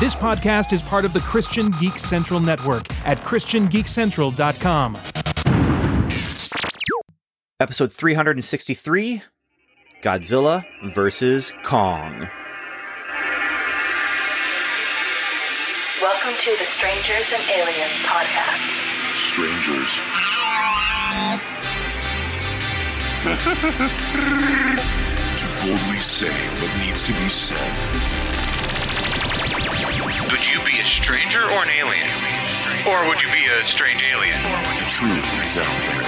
This podcast is part of the Christian Geek Central Network at ChristianGeekCentral.com. Episode 363 Godzilla vs. Kong. Welcome to the Strangers and Aliens podcast. Strangers. to boldly say what needs to be said. Would you be a stranger or an alien? Or would you be a strange alien? The truth is out there.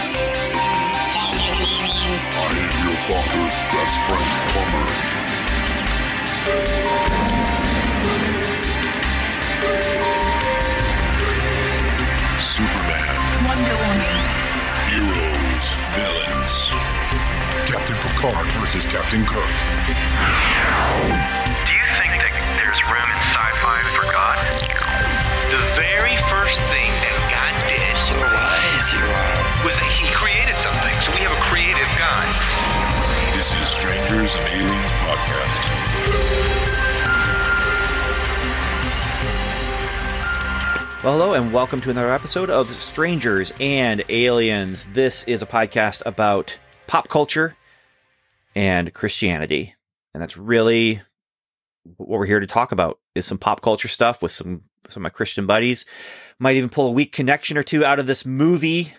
I am your father's best friend, Plumber. Superman. Wonder Woman. Heroes. Villains. Captain Picard versus Captain Kirk. Do you think that there's room in sci-fi for God? The very first thing that God did was that he created something. So we have a creative God. This is Strangers and Aliens Podcast. Well, hello, and welcome to another episode of Strangers and Aliens. This is a podcast about pop culture and Christianity. And that's really what we're here to talk about is some pop culture stuff with some some of my Christian buddies. Might even pull a weak connection or two out of this movie.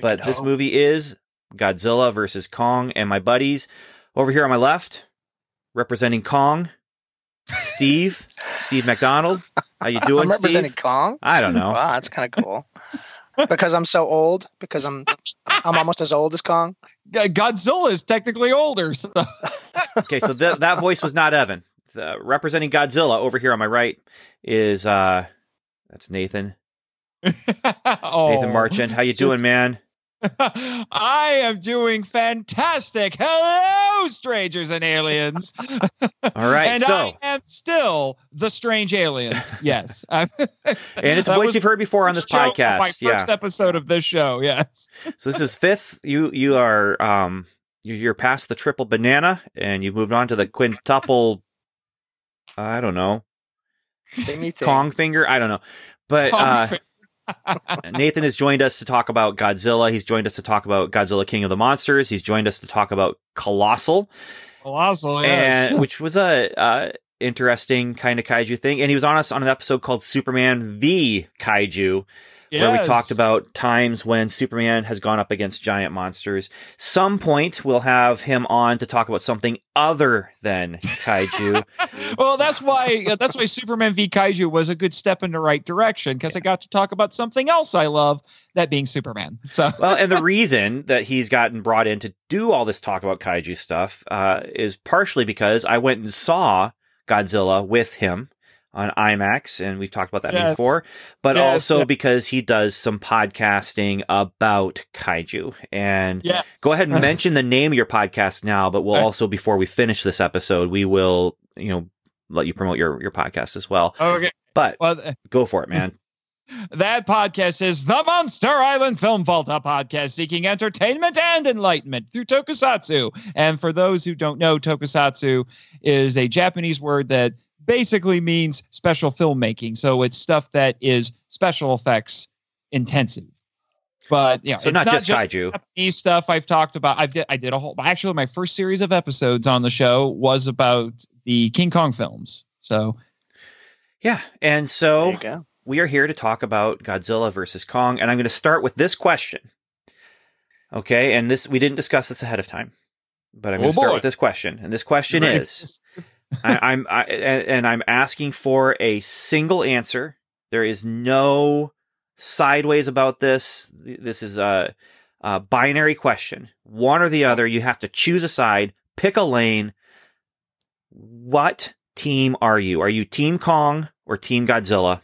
But this movie is Godzilla versus Kong and my buddies over here on my left, representing Kong, Steve, Steve McDonald. How you doing, I'm representing Steve? Kong. I don't know. Wow, that's kind of cool. because I'm so old. Because I'm I'm almost as old as Kong. Godzilla is technically older. So. Okay, so th- that voice was not Evan. The, representing Godzilla over here on my right is uh that's Nathan. oh. Nathan Marchand. How you doing, man? I am doing fantastic. Hello, strangers and aliens. All right, and so I am still the strange alien. Yes. and and it's a voice you've heard before on this podcast. My first yeah. episode of this show. Yes. So this is fifth. You you are um you're past the triple banana and you've moved on to the quintuple. I don't know thing. Kong finger. I don't know, but uh, Nathan has joined us to talk about Godzilla. He's joined us to talk about Godzilla King of the Monsters. He's joined us to talk about Colossal. Colossal. Yes. and which was a uh, interesting kind of kaiju thing. And he was on us on an episode called Superman v Kaiju, where we talked about times when Superman has gone up against giant monsters. Some point we'll have him on to talk about something other than kaiju. well, that's why uh, that's why Superman v Kaiju was a good step in the right direction because I got to talk about something else I love, that being Superman. So well, and the reason that he's gotten brought in to do all this talk about kaiju stuff uh, is partially because I went and saw Godzilla with him on IMAX, and we've talked about that Yes. before, but Yes, also yeah. because he does some podcasting about kaiju. And go ahead and mention the name of your podcast now, but we'll also, before we finish this episode, we will, you know, let you promote your, your podcast as well. Okay. But Well, th- go for it, man. that podcast is the Monster Island Film Volta podcast, seeking entertainment and enlightenment through tokusatsu. And for those who don't know, tokusatsu is a Japanese word that basically means special filmmaking. So it's stuff that is special effects intensive. But yeah, So it's not just kaiju. Japanese stuff I've talked about. I did I did a whole actually my first series of episodes on the show was about the King Kong films. So Yeah. And so we are here to talk about Godzilla versus Kong, and I'm going to start with this question. Okay, and this we didn't discuss this ahead of time, but I'm going Oh, to start with this question, and this question is, I, I'm I, and and I'm asking for a single answer. There is no sideways about this. This is a, a binary question, one or the other. You have to choose a side, pick a lane. What team are you? Are you Team Kong or Team Godzilla?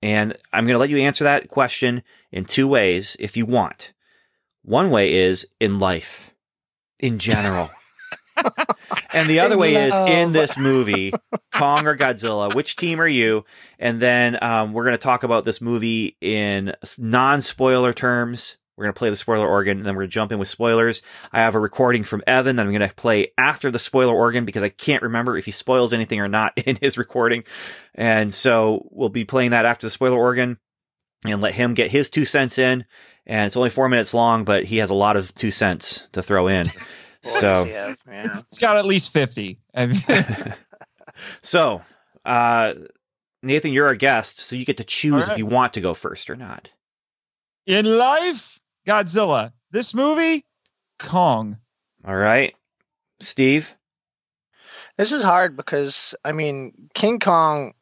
And I'm going to let you answer that question in two ways if you want. One way is in life, in general. and the other way is in this movie, Kong or Godzilla. Which team are you? And then um, we're going to talk about this movie in non spoiler terms We're going to play the spoiler organ, and then we're going to jump in with spoilers. I have a recording from Evan that I'm going to play after the spoiler organ because I can't remember if he spoils anything or not in his recording. And so we'll be playing that after the spoiler organ and let him get his two cents in. And it's only four minutes long, but he has a lot of two cents to throw in. So, yeah, yeah. It's got at least 50. So, uh, Nathan, you're our guest, so you get to choose All if you want to go first or not. in life, Godzilla. This movie, Kong. All right, Steve. This is hard because I mean King Kong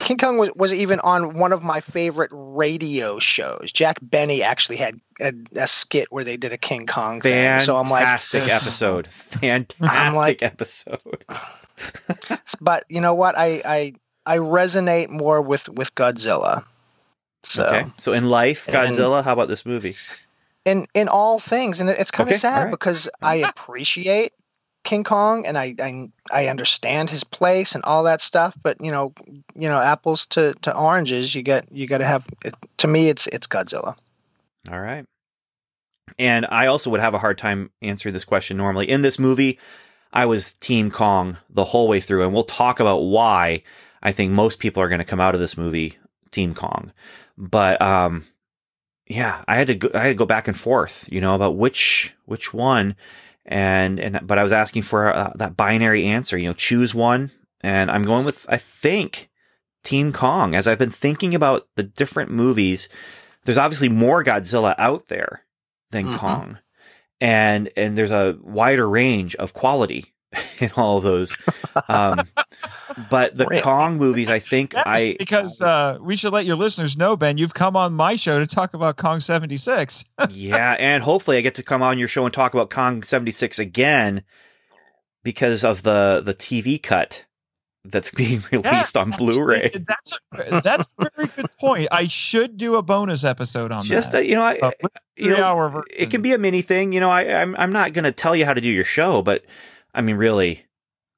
King Kong was, was even on one of my favorite radio shows. Jack Benny actually had a, a skit where they did a King Kong thing. Fantastic So I'm like, fantastic episode. Fantastic like- episode. but you know what? I I I resonate more with with Godzilla. So Okay. So in life, And- Godzilla. How about this movie? in in all things, and it's kind Okay, of sad right. because I appreciate King Kong and I, I I understand his place and all that stuff. But you know, you know, apples to, to oranges, you get you got to have. To me, it's it's Godzilla. All right. And I also would have a hard time answering this question normally. In this movie, I was Team Kong the whole way through, and we'll talk about why I think most people are going to come out of this movie Team Kong. But um, yeah, I had to go, I had to go back and forth, you know, about which which one, and and but I was asking for uh, that binary answer, you know, choose one, and I'm going with I think Team Kong. As I've been thinking about the different movies, there's obviously more Godzilla out there than Mhm. Kong, and and there's a wider range of quality in all of those. Um, but the? Kong movies, I think I because uh, we should let your listeners know, Ben, you've come on my show to talk about Kong 76. yeah, and hopefully I get to come on your show and talk about Kong 76 again because of the the TV cut that's being released on Blu-ray. That's a, that's a very good point. I should do a bonus episode on Just that. uh, you know, I, Uh, you know, it can be a mini thing. You know, I I'm I'm not going to tell you how to do your show, but I mean, really,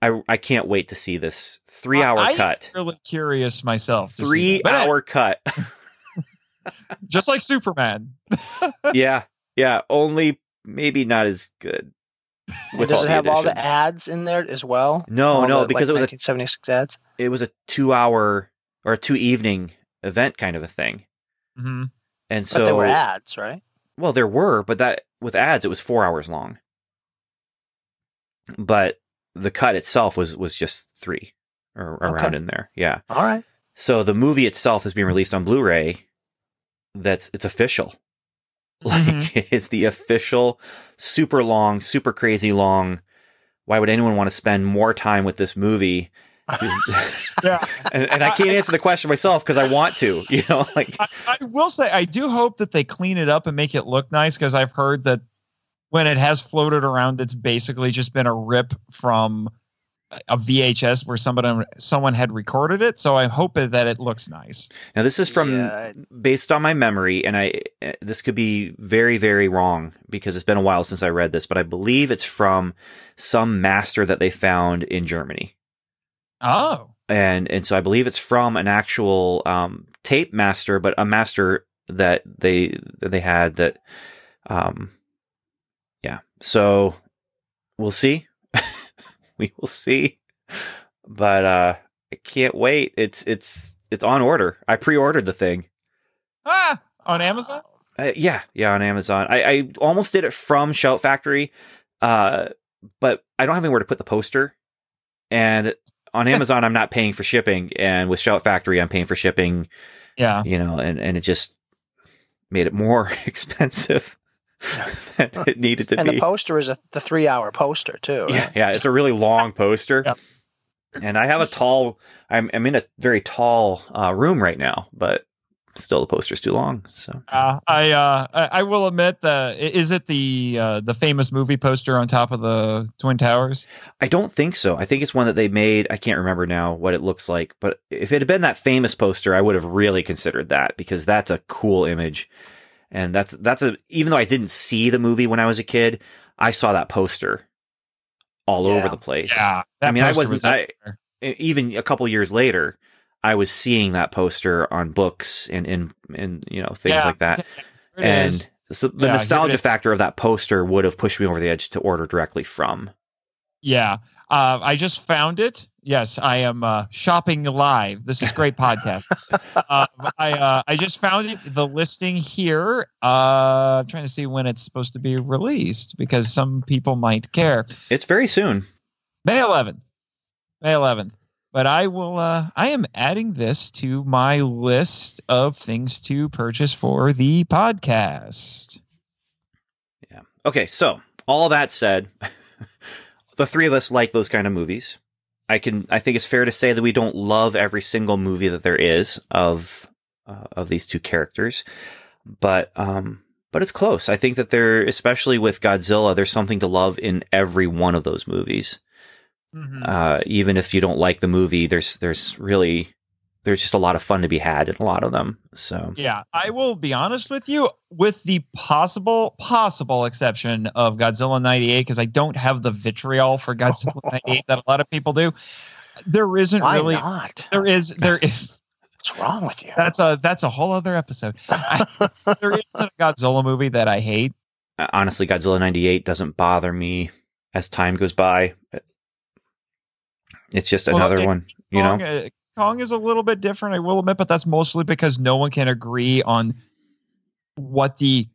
I I can't wait to see this three hour I- cut, really curious myself. to see three that. But, hour cut. just like Superman. yeah, yeah. Only maybe not as good. With Does all it the have all the ads in there as well? No, All no, the, because like, it was a 1976 ads. it was a two hour or a two evening event kind of a thing. Mhm. And But so, there were ads, right? well, there were, but that with ads, it was four hours long. But the cut itself was was just three or around in there. Yeah. All right. So the movie itself is being released on Blu-ray. That's it's official. Like Mhm. it's the official, super long, super crazy long. Why would anyone want to spend more time with this movie? Yeah. and, and I can't answer the question myself because I want to. You know, like I, I will say I do hope that they clean it up and make it look nice because I've heard that when it has floated around, it's basically just been a rip from a VHS where somebody someone had recorded it. So I hope that it looks nice. now this is from Yeah. based on my memory, and I this could be very very wrong because it's been a while since I read this, but I believe it's from some master that they found in Germany. Oh, and and so I believe it's from an actual um, tape master, but a master that they they had that, um, yeah. So we'll see, we will see, but uh, I can't wait. It's it's it's on order. I pre-ordered the thing. ah, on Amazon. Uh, yeah, yeah, on Amazon. I, I almost did it from Shout Factory, uh, but I don't have anywhere to put the poster. And on Amazon, I'm not paying for shipping, and with Shout Factory, I'm paying for shipping. Yeah. You know, and and it just made it more expensive it needed to And be. And the poster is a, the three hour poster too. yeah, Right? yeah, it's a really long poster. Yep. And I have a tall. I'm I'm in a very tall uh, room right now, but still the poster's too long. So Uh, I uh, I I will admit that is it the uh, the famous movie poster on top of the Twin Towers? I don't think so. I think it's one that they made. I can't remember now what it looks like, but if it had been that famous poster, I would have really considered that because that's a cool image. And that's that's a even though I didn't see the movie when I was a kid, I saw that poster all Yeah. over the place. Yeah, I mean, I wasn't- was I- Even a couple years later, I was seeing that poster on books and in and you know things Yeah. like that. And is. So the Yeah, nostalgia here it is. factor of that poster would have pushed me over the edge to order directly from. Yeah. Uh, I just found it. Yes, I am uh, shopping live. This is great podcast. um, I uh, I just found it. The listing here. Uh, I'm trying to see when it's supposed to be released because some people might care. It's very soon. May 11th. May 11th. But I will. Uh, I am adding this to my list of things to purchase for the podcast. Yeah. Okay, so all that said, the three of us like those kind of movies. I can I think it's fair to say that we don't love every single movie that there is of uh, of these two characters, but um but it's close. I think that there especially with Godzilla there's something to love in every one of those movies. Uh even if you don't like the movie there's there's really there's just a lot of fun to be had in a lot of them. So Yeah, I will be honest with you, with the possible possible exception of Godzilla '98, because I don't have the vitriol for Godzilla '98 that a lot of people do. There isn't Why really. not? There is there. Is, What's wrong with you? that's a that's a whole other episode. there isn't a Godzilla movie that I hate. uh, honestly Godzilla 98 doesn't bother me as time goes by. It's just Well, another it- one, you know. Kong, uh, is a little bit different, I will admit, but that's mostly because no one can agree on what the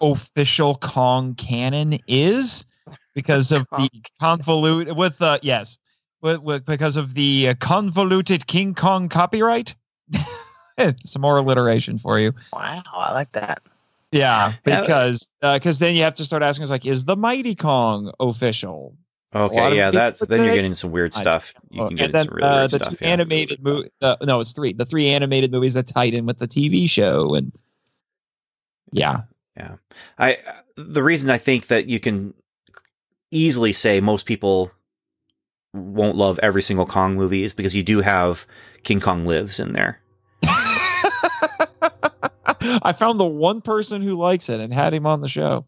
official Kong canon is because of the convolute with uh yes with, with because of the uh, convoluted King Kong copyright. Some more alliteration for you. Wow, I like that. Yeah, Yeah. because because then you have to start asking, like, is the Mighty Kong official? A lot Okay, yeah, that's then you're getting some weird stuff. You can get then some really uh, weird the stuff. two yeah. animated movie. Uh, no, it's three. The three animated movies that tied in with the TV show, and yeah, yeah, I the reason I think that you can easily say most people won't love every single Kong movie is because you do have King Kong Lives in there. I found the one person who likes it and had him on the show.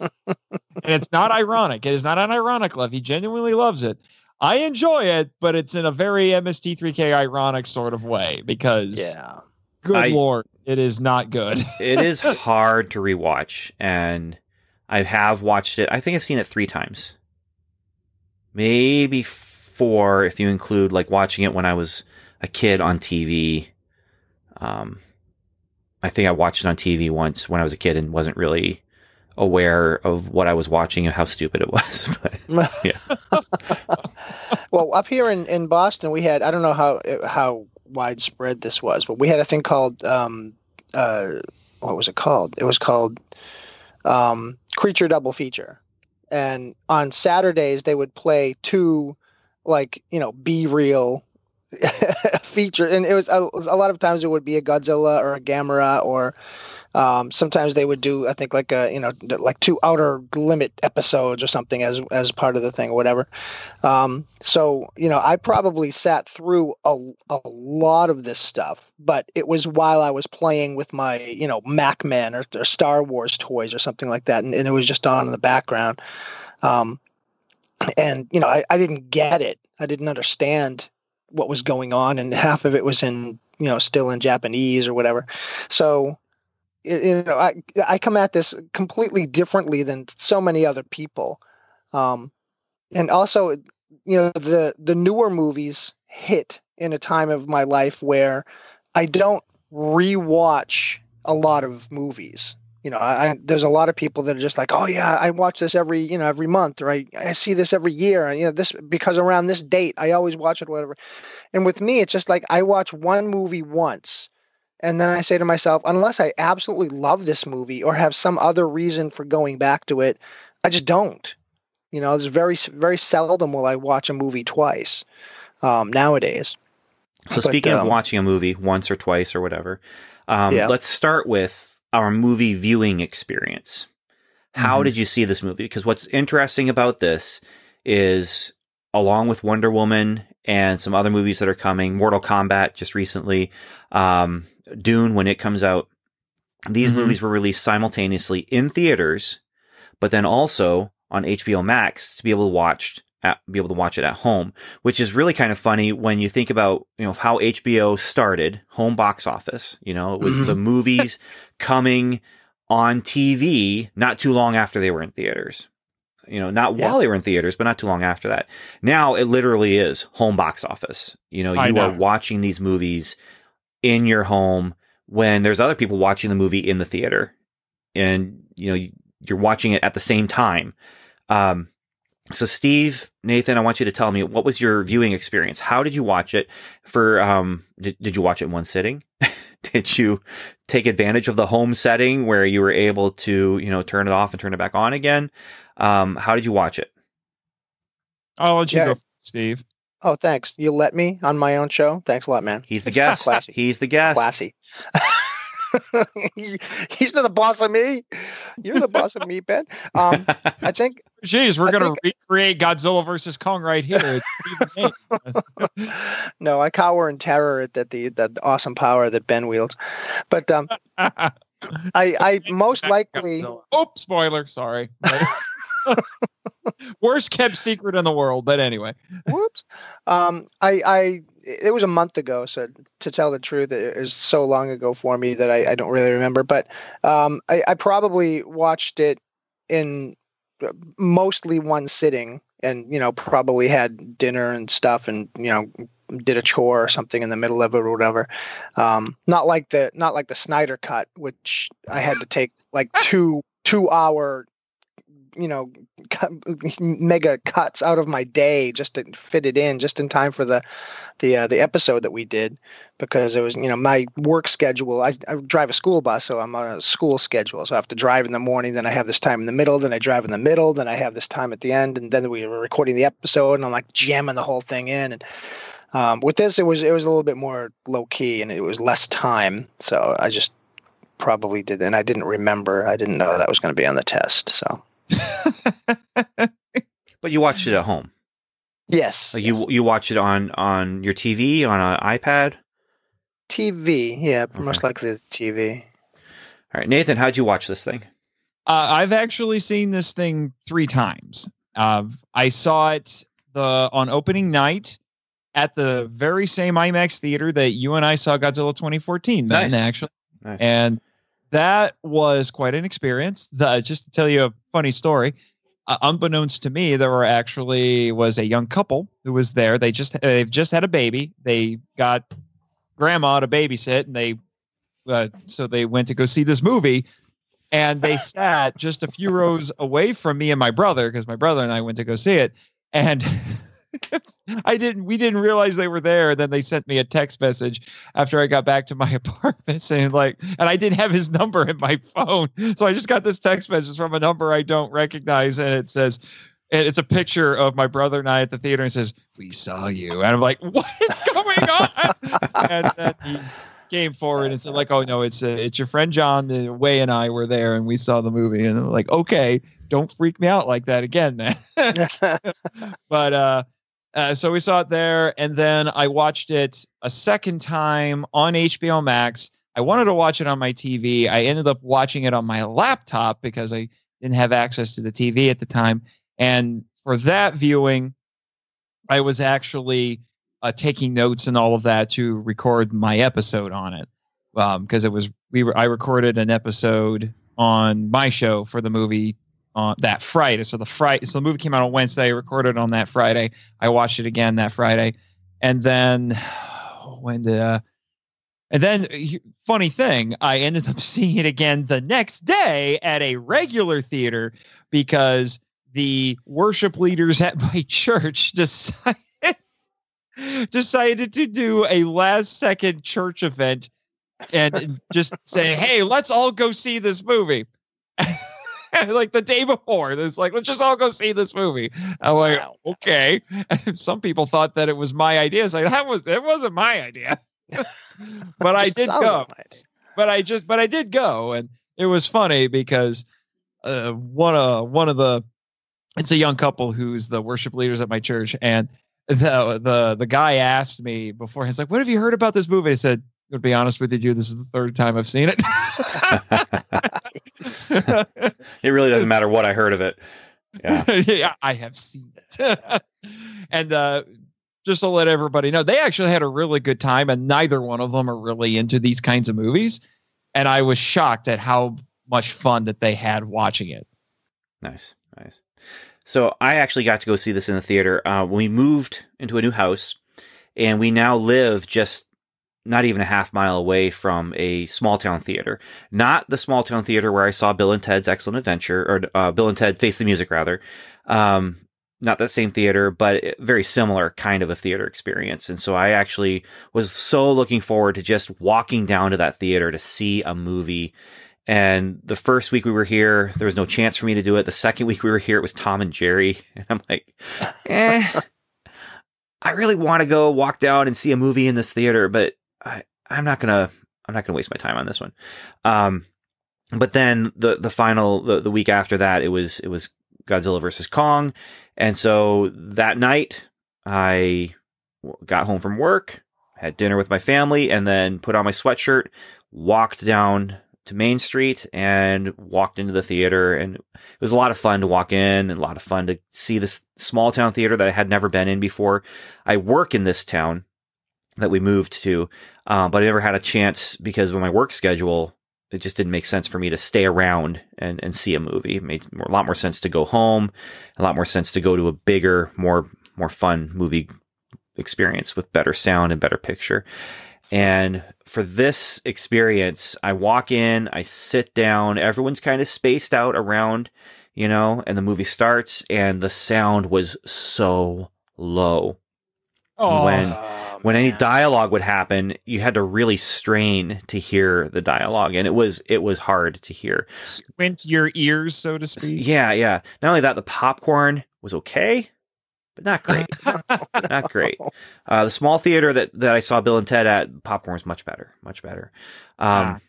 and it's not ironic. It is not an ironic love. He genuinely loves it. I enjoy it, but it's in a very MST3K ironic sort of way because, Yeah. good I- lord, it is not good. It is hard to rewatch, and I have watched it. I think I've seen it three times, maybe four if you include like watching it when I was a kid on TV. Um, I think I watched it on TV once when I was a kid and wasn't really aware of what I was watching and how stupid it was. But well, up here in, in Boston, we had I don't know how how widespread this was, but we had a thing called um, uh, what was it called? It was called um, Creature Double Feature, and on Saturdays they would play two like you know B real feature, and it was a, a lot of times it would be a Godzilla or a Gamera or um, sometimes they would do, I think, like a you know, like two outer limit episodes or something as as part of the thing or whatever. Um, so you know, I probably sat through a a lot of this stuff, but it was while I was playing with my you know MacMan or, or Star Wars toys or something like that, and, and it was just on in the background. Um, and you know, I, I didn't get it. I didn't understand what was going on, and half of it was in you know still in Japanese or whatever. So you know, I I come at this completely differently than so many other people, um, and also, you know, the the newer movies hit in a time of my life where I don't rewatch a lot of movies. You know, I, I there's a lot of people that are just like, oh yeah, I watch this every you know every month, or I, I see this every year, and you know this because around this date I always watch it, whatever. And with me, it's just like I watch one movie once and then I say to myself, unless I absolutely love this movie or have some other reason for going back to it, I just don't. You know, it's very very seldom will I watch a movie twice um, nowadays. So But, speaking of um, watching a movie once or twice or whatever, um, Yeah. let's start with our movie viewing experience. How Mhm. did you see this movie? Because what's interesting about this is, along with Wonder Woman and some other movies that are coming, Mortal Kombat just recently, um, Dune when it comes out, these Mhm. movies were released simultaneously in theaters, but then also on HBO Max to be able to watch at, be able to watch it at home, which is really kind of funny when you think about you know how HBO started, home box office. You know, it was the movies coming on TV not too long after they were in theaters. You know, not Yeah. while they were in theaters, but not too long after that. Now it literally is home box office. You know, you know. are watching these movies in your home when there's other people watching the movie in the theater and you know you- you're watching it at the same time. Um so steve nathan i want you to tell me what was your viewing experience? How did you watch it for um did, did you watch it in one sitting? Did you take advantage of the home setting where you were able to you know turn it off and turn it back on again? Um how did you watch it? I'll let you Yeah. go, Steve. Oh, thanks. You let me on my own show. Thanks a lot, man. he's the It's not guest classy. he's the guest Classy. He's not the boss of me. You're the boss of me, Ben. Um, I think Jeez, we're I gonna recreate Godzilla versus Kong right here. It's no, I cower in terror at that the that awesome power that Ben wields. But um, I I most likely Godzilla. Oh, spoiler. Sorry. Worst kept secret in the world, but anyway. whoops. Um, I I it was a month ago, so to tell the truth, it is so long ago for me that I, I don't really remember. But um, I, I probably watched it in uh, mostly one sitting, and you know probably had dinner and stuff, and you know did a chore or something in the middle of it or whatever. Um, not like the not like the Snyder cut, which I had to take like two two hour you know cut, mega cuts out of my day just to fit it in just in time for the the uh, the episode that we did. Because it was you know my work schedule I, I drive a school bus so I'm on a school schedule. So I have to drive in the morning then I have this time in the middle then I drive in the middle then I have this time at the end and then we were recording the episode and I'm like jamming the whole thing in. And um, with this it was it was a little bit more low key and it was less time. So I just probably did and I didn't remember. I didn't know that was going to be on the test so but you watched it at home yes, like yes. you you watch it on on your tv on an ipad TV, yeah, Okay. most likely the TV. all right nathan how'd you watch this thing Uh, I've actually seen this thing three times. Uh, I saw it the on opening night at the very same IMAX theater that you and I saw Godzilla 2014. Then Nice. actually, nice. and that was quite an experience. The, just to tell you a funny story, uh, unbeknownst to me, there were actually was a young couple who was there. They just they've just had a baby. They got grandma to babysit, and they uh, so they went to go see this movie. And they sat just a few rows away from me and my brother because my brother and I went to go see it. And I didn't, we didn't realize they were there. And then they sent me a text message after I got back to my apartment saying like, and I didn't have his number in my phone. So I just got this text message from a number I don't recognize. And it says, and it's a picture of my brother and I at the theater and says, we saw you. And I'm like, what is going on? and then he came forward and said like, oh no, it's uh, it's your friend John, uh, Way and I were there and we saw the movie. And I'm like, okay, don't freak me out like that again, man but uh, uh, so we saw it there, and then I watched it a second time on HBO Max. I wanted to watch it on my TV. I ended up watching it on my laptop because I didn't have access to the TV at the time. And for that viewing, I was actually uh, taking notes and all of that to record my episode on it because it was we were I recorded an episode on my show for the movie on that Friday. So the Friday, so the movie came out on Wednesday. Recorded on that Friday. I watched it again that Friday, and then when the uh, and then uh, funny thing, I ended up seeing it again the next day at a regular theater because the worship leaders at my church decided decided to do a last second church event and just say, "Hey, let's all go see this movie." like the day before, there's like, let's just all go see this movie. I'm like, Wow. okay. Some people thought that it was my idea. It's like that was it wasn't my idea, but I did go. But I just, but I did go, and it was funny because uh, one of one of the it's a young couple who's the worship leaders at my church, and the the the guy asked me before he's like, "What have you heard about this movie?" I said, "To be honest with you, this is the third time I've seen it." it really doesn't matter what I heard of it. Yeah. yeah, I have seen it. and uh, just to let everybody know, they actually had a really good time, and neither one of them are really into these kinds of movies. And I was shocked at how much fun that they had watching it. Nice, nice. So I actually got to go see this in the theater. Uh, when we moved into a new house, and we now live just not even a half mile away from a small town theater. Not the small town theater where I saw Bill and Ted's Excellent Adventure, or uh, Bill and Ted Face the Music, rather. Um, not that same theater, but very similar kind of a theater experience. And so I actually was so looking forward to just walking down to that theater to see a movie. And the first week we were here, there was no chance for me to do it. The second week we were here, it was Tom and Jerry. And I'm like, eh, I really want to go walk down and see a movie in this theater, but I, I'm not gonna, I'm not gonna waste my time on this one. Um, but then the, the final, the, the week after that, it was, it was Godzilla versus Kong. And so that night I got home from work, had dinner with my family, and then put on my sweatshirt, walked down to Main Street and walked into the theater. And it was a lot of fun to walk in and a lot of fun to see this small town theater that I had never been in before. I work in this town that we moved to, uh, but I never had a chance because of my work schedule. It just didn't make sense for me to stay around and, and see a movie. It made a lot more sense to go home, a lot more sense to go to a bigger, more more fun movie experience with better sound and better picture. And for this experience, I walk in, I sit down, everyone's kind of spaced out around, you know, and the movie starts and the sound was so low. Oh, When- Oh, When any man. dialogue would happen, you had to really strain to hear the dialogue and it was it was hard to hear. squint your ears, so to speak. Yeah, yeah. Not only that, the popcorn was okay, but not great. not great. Uh, the small theater that, that I saw Bill and Ted at, popcorn was much better, much better. Um,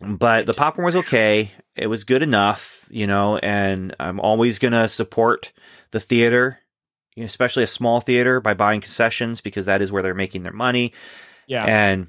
but the popcorn was okay. It was good enough, you know, and I'm always going to support the theater, especially a small theater by buying concessions because that is where they're making their money. Yeah. And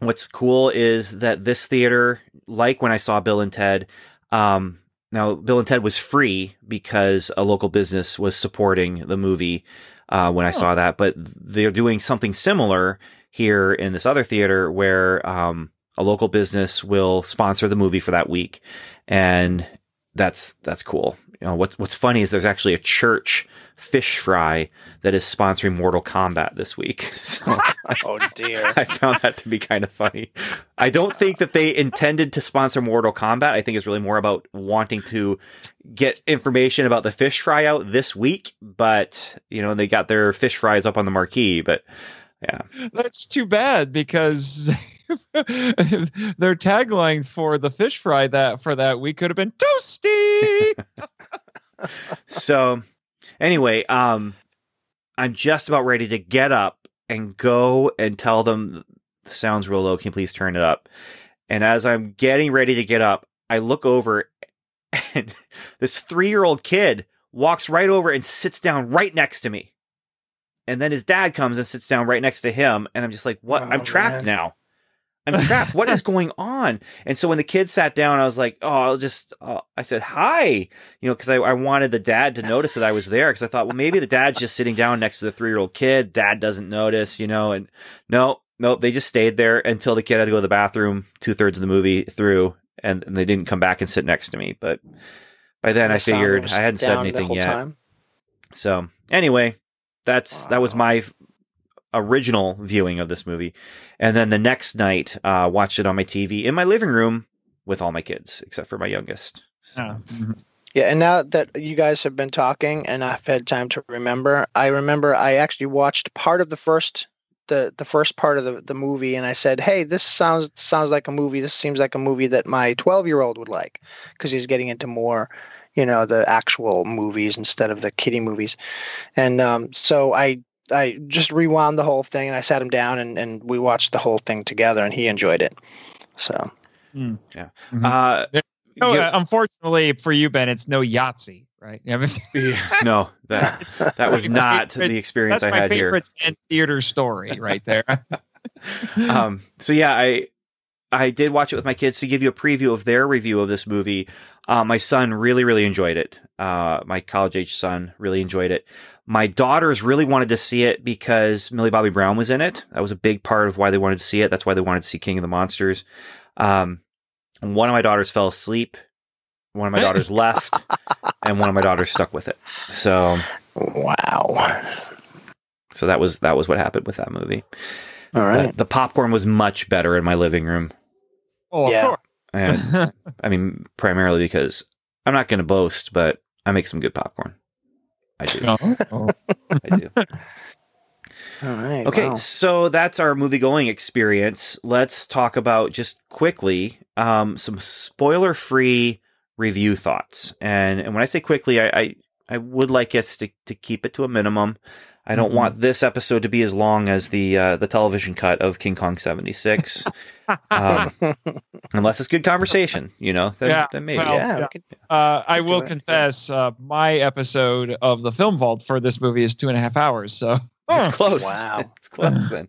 what's cool is that this theater, like when I saw Bill and Ted, um, now Bill and Ted was free because a local business was supporting the movie uh, when I saw that, but they're doing something similar here in this other theater where um, a local business will sponsor the movie for that week, and that's that's cool. You know, what's what's funny is there's actually a church fish fry that is sponsoring Mortal Kombat this week. So oh, oh dear. I found that to be kind of funny. I don't think that they intended to sponsor Mortal Kombat. I think it's really more about wanting to get information about the fish fry out this week. But, you know, they got their fish fries up on the marquee. But yeah. That's too bad because their tagline for the fish fry that for that week could have been toasty. So anyway, um, I'm just about ready to get up and go and tell them the sound's real low. Can you please turn it up? And as I'm getting ready to get up, I look over and this three year old kid walks right over and sits down right next to me. And then his dad comes and sits down right next to him. And I'm just like, what? Oh, I'm trapped man. now. I'm trapped. what is going on? And so when the kid sat down, I was like, oh, I'll just, uh, I said, hi, you know, because I, I wanted the dad to notice that I was there because I thought, well, maybe the dad's just sitting down next to the three year old kid. Dad doesn't notice, you know, and no, no, they just stayed there until the kid had to go to the bathroom two thirds of the movie through and, and they didn't come back and sit next to me. But by then I The sound figured I hadn't said anything yet. time? So anyway, that's that was my original viewing of this movie, and then the next night, uh, watched it on my TV in my living room with all my kids except for my youngest. So, Oh, mhm. Yeah, and now that you guys have been talking and I've had time to remember, I remember I actually watched part of the first the the first part of the, the movie and I said, "Hey, this sounds sounds like a movie. This seems like a movie that my 12-year-old would like because he's getting into more, you know, the actual movies instead of the kiddie movies." And um, so I I just rewound the whole thing and I sat him down and, and we watched the whole thing together and he enjoyed it. So Mhm. uh, No, give- uh, unfortunately for you, Ben, it's no Yahtzee, right? Yeah, no, that that was not favorite- the experience that's I had here. favorite theater story right there. um, so yeah, I I did watch it with my kids to give you a preview of their review of this movie. Uh, my son really, really enjoyed it. Uh, my college age son really enjoyed it. My daughters really wanted to see it because Millie Bobby Brown was in it. That was a big part of why they wanted to see it. That's why they wanted to see King of the Monsters. Um, one of my daughters fell asleep. One of my daughters left, and one of my daughters stuck with it. So, Wow. so that was that was what happened with that movie. All right. The, the popcorn was much better in my living room. Oh, Yeah. And. I mean, primarily because I'm not going to boast, but I make some good popcorn. I do. Oh. I do. All right. Okay, wow. so that's our movie going experience. Let's talk about just quickly um, some spoiler free review thoughts. And and when I say quickly, I, I I would like us to to keep it to a minimum. I don't Mhm. want this episode to be as long as the uh, the television cut of King Kong '76, um, unless it's good conversation. You know, then, Yeah, then maybe. well, yeah. yeah. we Uh, I will it, yeah. confess, uh, my episode of the Film Vault for this movie is two and a half hours. So It's close. Wow. It's close then.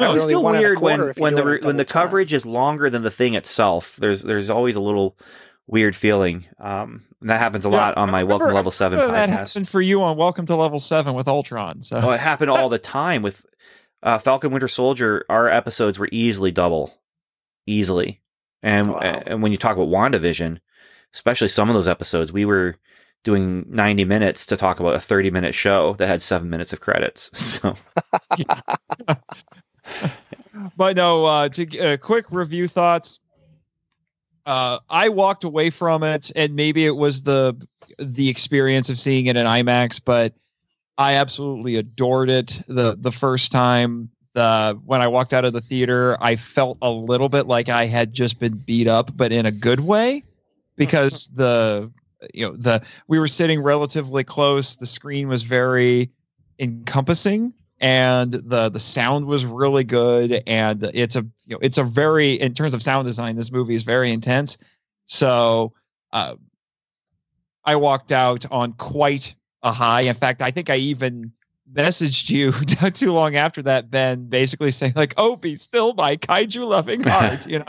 I always Really feel one and a weird when quarter if you when the it in re- when the double time. coverage is longer than the thing itself. There's there's always a little weird feeling. Um, that happens a Yeah, lot on my Welcome to Level Seven that podcast. happened for you on Welcome to Level Seven with Ultron. So Oh, it happened all the time with uh, Falcon Winter Soldier. Our episodes were easily double, easily. And Wow. and when you talk about WandaVision, especially some of those episodes, we were doing 90 minutes to talk about a 30 minute show that had seven minutes of credits. So but no, uh, to uh, quick review thoughts. Uh, I walked away from it, and maybe it was the the experience of seeing it in IMAX, but I absolutely adored it the the first time. The when I walked out of the theater, I felt a little bit like I had just been beat up, but in a good way, because the you know the we were sitting relatively close. The screen was very encompassing and the the sound was really good. And it's a you know it's a very in terms of sound design this movie is very intense. So uh i walked out on quite a high. In fact i think i even messaged you not too long after that ben basically saying like oh be still my kaiju loving heart you know?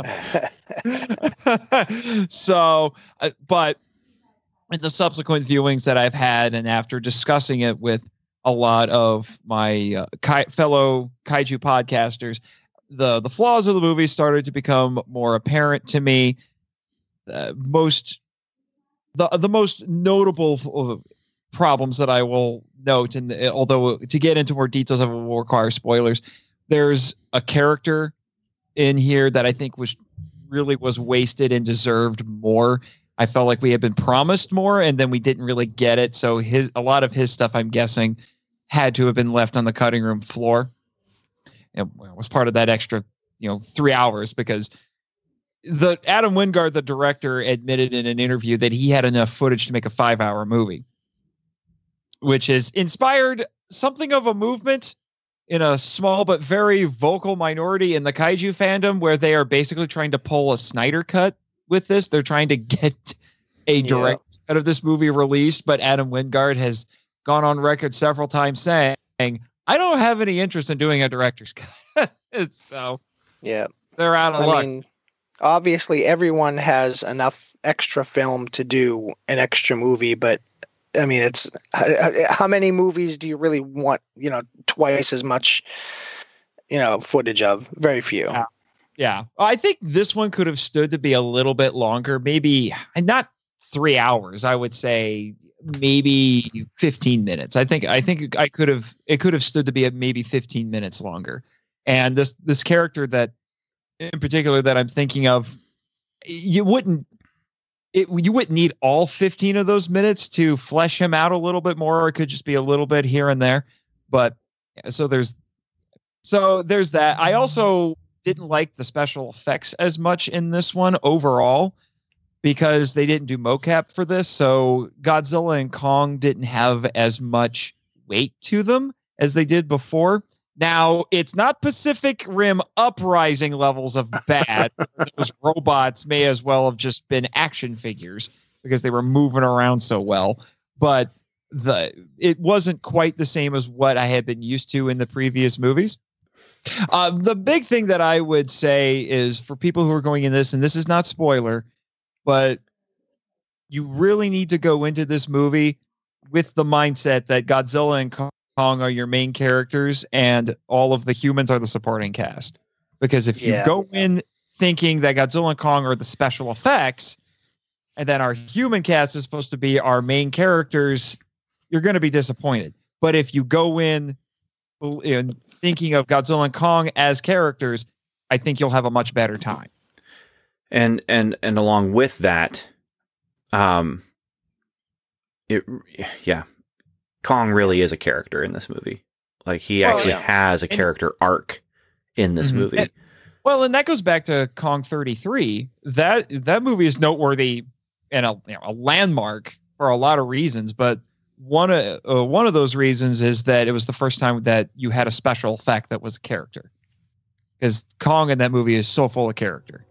So uh, but in the subsequent viewings that i've had and after discussing it with a lot of my uh, fellow kaiju podcasters. The the flaws of the movie started to become more apparent to me. Uh, most the the most notable uh, problems that I will note and although to get into more details of it will require spoilers. There's a character in here that I think was really was wasted and deserved more. I felt like we had been promised more and then we didn't really get it. So his a lot of his stuff I'm guessing had to have been left on the cutting room floor. It was part of that extra, you know, three hours because the Adam Wingard, the director, admitted in an interview that he had enough footage to make a five-hour movie, which has inspired something of a movement in a small but very vocal minority in the kaiju fandom, where they are basically trying to pull a Snyder cut with this. They're trying to get a direct cut of this movie released, but Adam Wingard has gone on record several times saying, I don't have any interest in doing a director's cut. so yeah. they're out of I luck. mean, obviously, everyone has enough extra film to do an extra movie, but I mean, it's how many movies do you really want? You know, twice as much, you know, footage of. Very few. Yeah. yeah. I think this one could have stood to be a little bit longer, maybe not three hours. I would say maybe 15 minutes. I think I think I could have it could have stood to be maybe 15 minutes longer. And this this character that in particular that I'm thinking of, you wouldn't it you wouldn't need all 15 of those minutes to flesh him out a little bit more, or it could just be a little bit here and there. But so there's so there's that. I also didn't like the special effects as much in this one overall because they didn't do mocap for this. So Godzilla and Kong didn't have as much weight to them as they did before. Now, it's not Pacific Rim uprising levels of bad. Those robots may as well have just been action figures because they were moving around so well. But the it wasn't quite the same as what I had been used to in the previous movies. Uh, the big thing that I would say is for people who are going in this, and this is not spoiler, but you really need to go into this movie with the mindset that Godzilla and Kong are your main characters and all of the humans are the supporting cast. Because if you Yeah. go in thinking that Godzilla and Kong are the special effects, and then our human cast is supposed to be our main characters, you're going to be disappointed. But if you go in, in thinking of Godzilla and Kong as characters, I think you'll have a much better time. And and and along with that um it yeah kong really is a character in this movie like he Well, actually yeah. has a And- character arc in this Mhm. movie And- Well, and that goes back to Kong 33. That that movie is noteworthy and a you know, a landmark for a lot of reasons, but one of uh, one of those reasons is that it was the first time that you had a special effect that was a character. Because Kong in that movie is so full of character.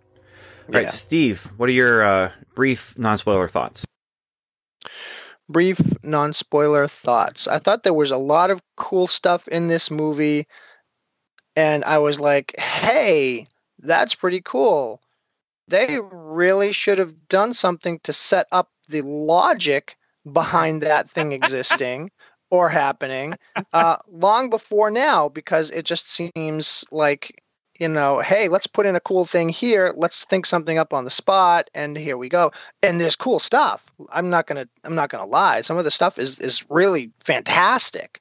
All right Yeah. steve what are your uh brief non-spoiler thoughts? Brief non-spoiler thoughts. I thought there was a lot of cool stuff in this movie and i was like hey that's pretty cool. They really should have done something to set up the logic behind that thing existing or happening uh, long before now because it just seems like you know hey let's put in a cool thing here. Let's think something up on the spot and here we go. And there's cool stuff. I'm not gonna i'm not gonna lie. Some of the stuff is is really fantastic.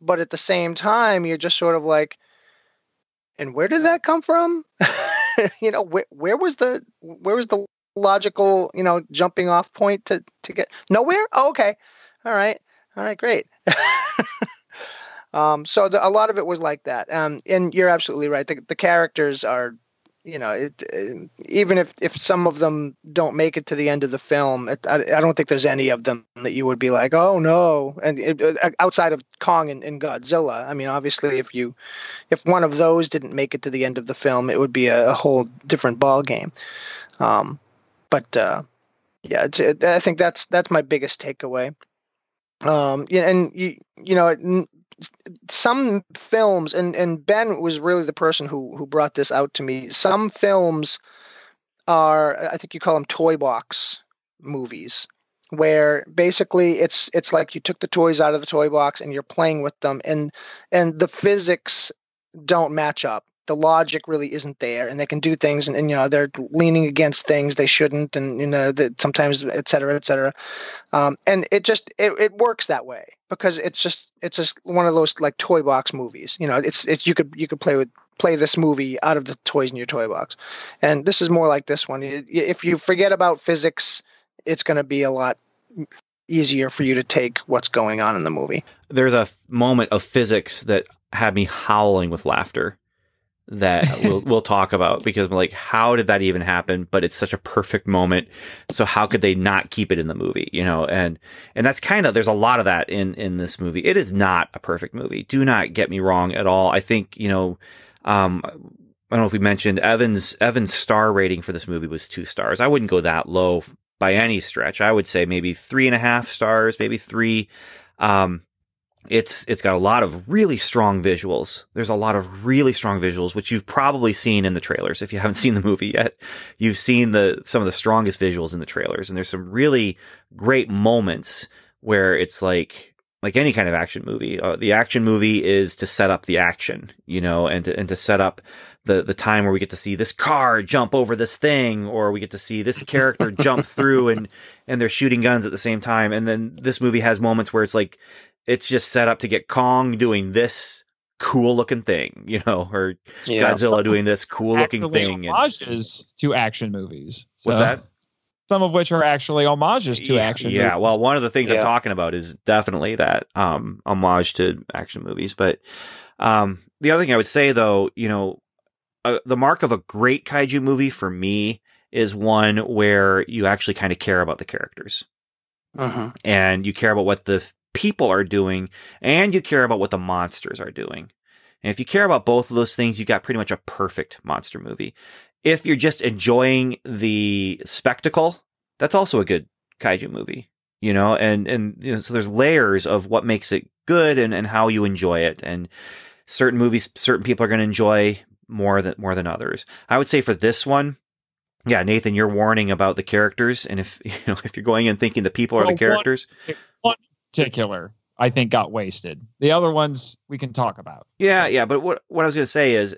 But at the same time you're just sort of like and where did that come from? You know where, where was the where was the logical you know jumping off point to to get nowhere? Oh, okay. All right. All right great um so the, a lot of it was like that. Um and you're absolutely right. The, the characters are you know it, uh, even if if some of them don't make it to the end of the film it, I, I don't think there's any of them that you would be like oh no. And it, uh, outside of kong and, and godzilla i mean obviously if you if one of those didn't make it to the end of the film it would be a, a whole different ball game um but uh yeah it, i think that's that's my biggest takeaway. Um yeah, and you you know some films and and Ben was really the person who who brought this out to me. Some films are I think you call them toy box movies where basically it's it's like you took the toys out of the toy box and you're playing with them and and the physics don't match up the logic really isn't there and they can do things and, and you know they're leaning against things they shouldn't and you know that sometimes et cetera et cetera. Um, and it just it, it works that way because it's just it's just one of those like toy box movies you know it's it's you could you could play with play this movie out of the toys in your toy box. And this is more like this one. If you forget about physics it's going to be a lot easier for you to take what's going on in the movie. There's a moment of physics that had me howling with laughter that we'll we'll talk about because I'm like, how did that even happen? But it's such a perfect moment. So how could they not keep it in the movie? You know, and and that's kind of there's a lot of that in in this movie. It is not a perfect movie. Do not get me wrong at all. I think you know, um, I don't know if we mentioned Evan's Evan's star rating for this movie was two stars. I wouldn't go that low by any stretch. I would say maybe three and a half stars, maybe three. Um, it's it's got a lot of really strong visuals. There's a lot of really strong visuals, which you've probably seen in the trailers. If you haven't seen the movie yet, you've seen the some of the strongest visuals in the trailers, and there's some really great moments where it's like like any kind of action movie. Uh, the action movie is to set up the action, you know, and to, and to set up the the time where we get to see this car jump over this thing, or we get to see this character jump through and and they're shooting guns at the same time. And then this movie has moments where it's like it's just set up to get Kong doing this cool looking thing, you know, or Godzilla doing this cool looking thing. And, to action movies. what's that? Some of which are actually homages to yeah, action. Yeah, movies. well, one of the things I'm talking about is definitely that um homage to action movies. But um the other thing I would say though, you know, uh, the mark of a great kaiju movie for me is one where you actually kind of care about the characters Mhm. and you care about what the people are doing and you care about what the monsters are doing. And if you care about both of those things, you got pretty much a perfect monster movie. If you're just enjoying the spectacle, that's also a good kaiju movie, you know, and, and, you know, so there's layers of what makes it good and, and how you enjoy it. And certain movies certain people are going to enjoy more than more than others. I would say for this one, yeah, Nathan, you're warning about the characters, and if you know if you're going in thinking the people are Well, the characters, One particular, I think, got wasted. The other ones we can talk about. yeah, yeah. But what what I was going to say is,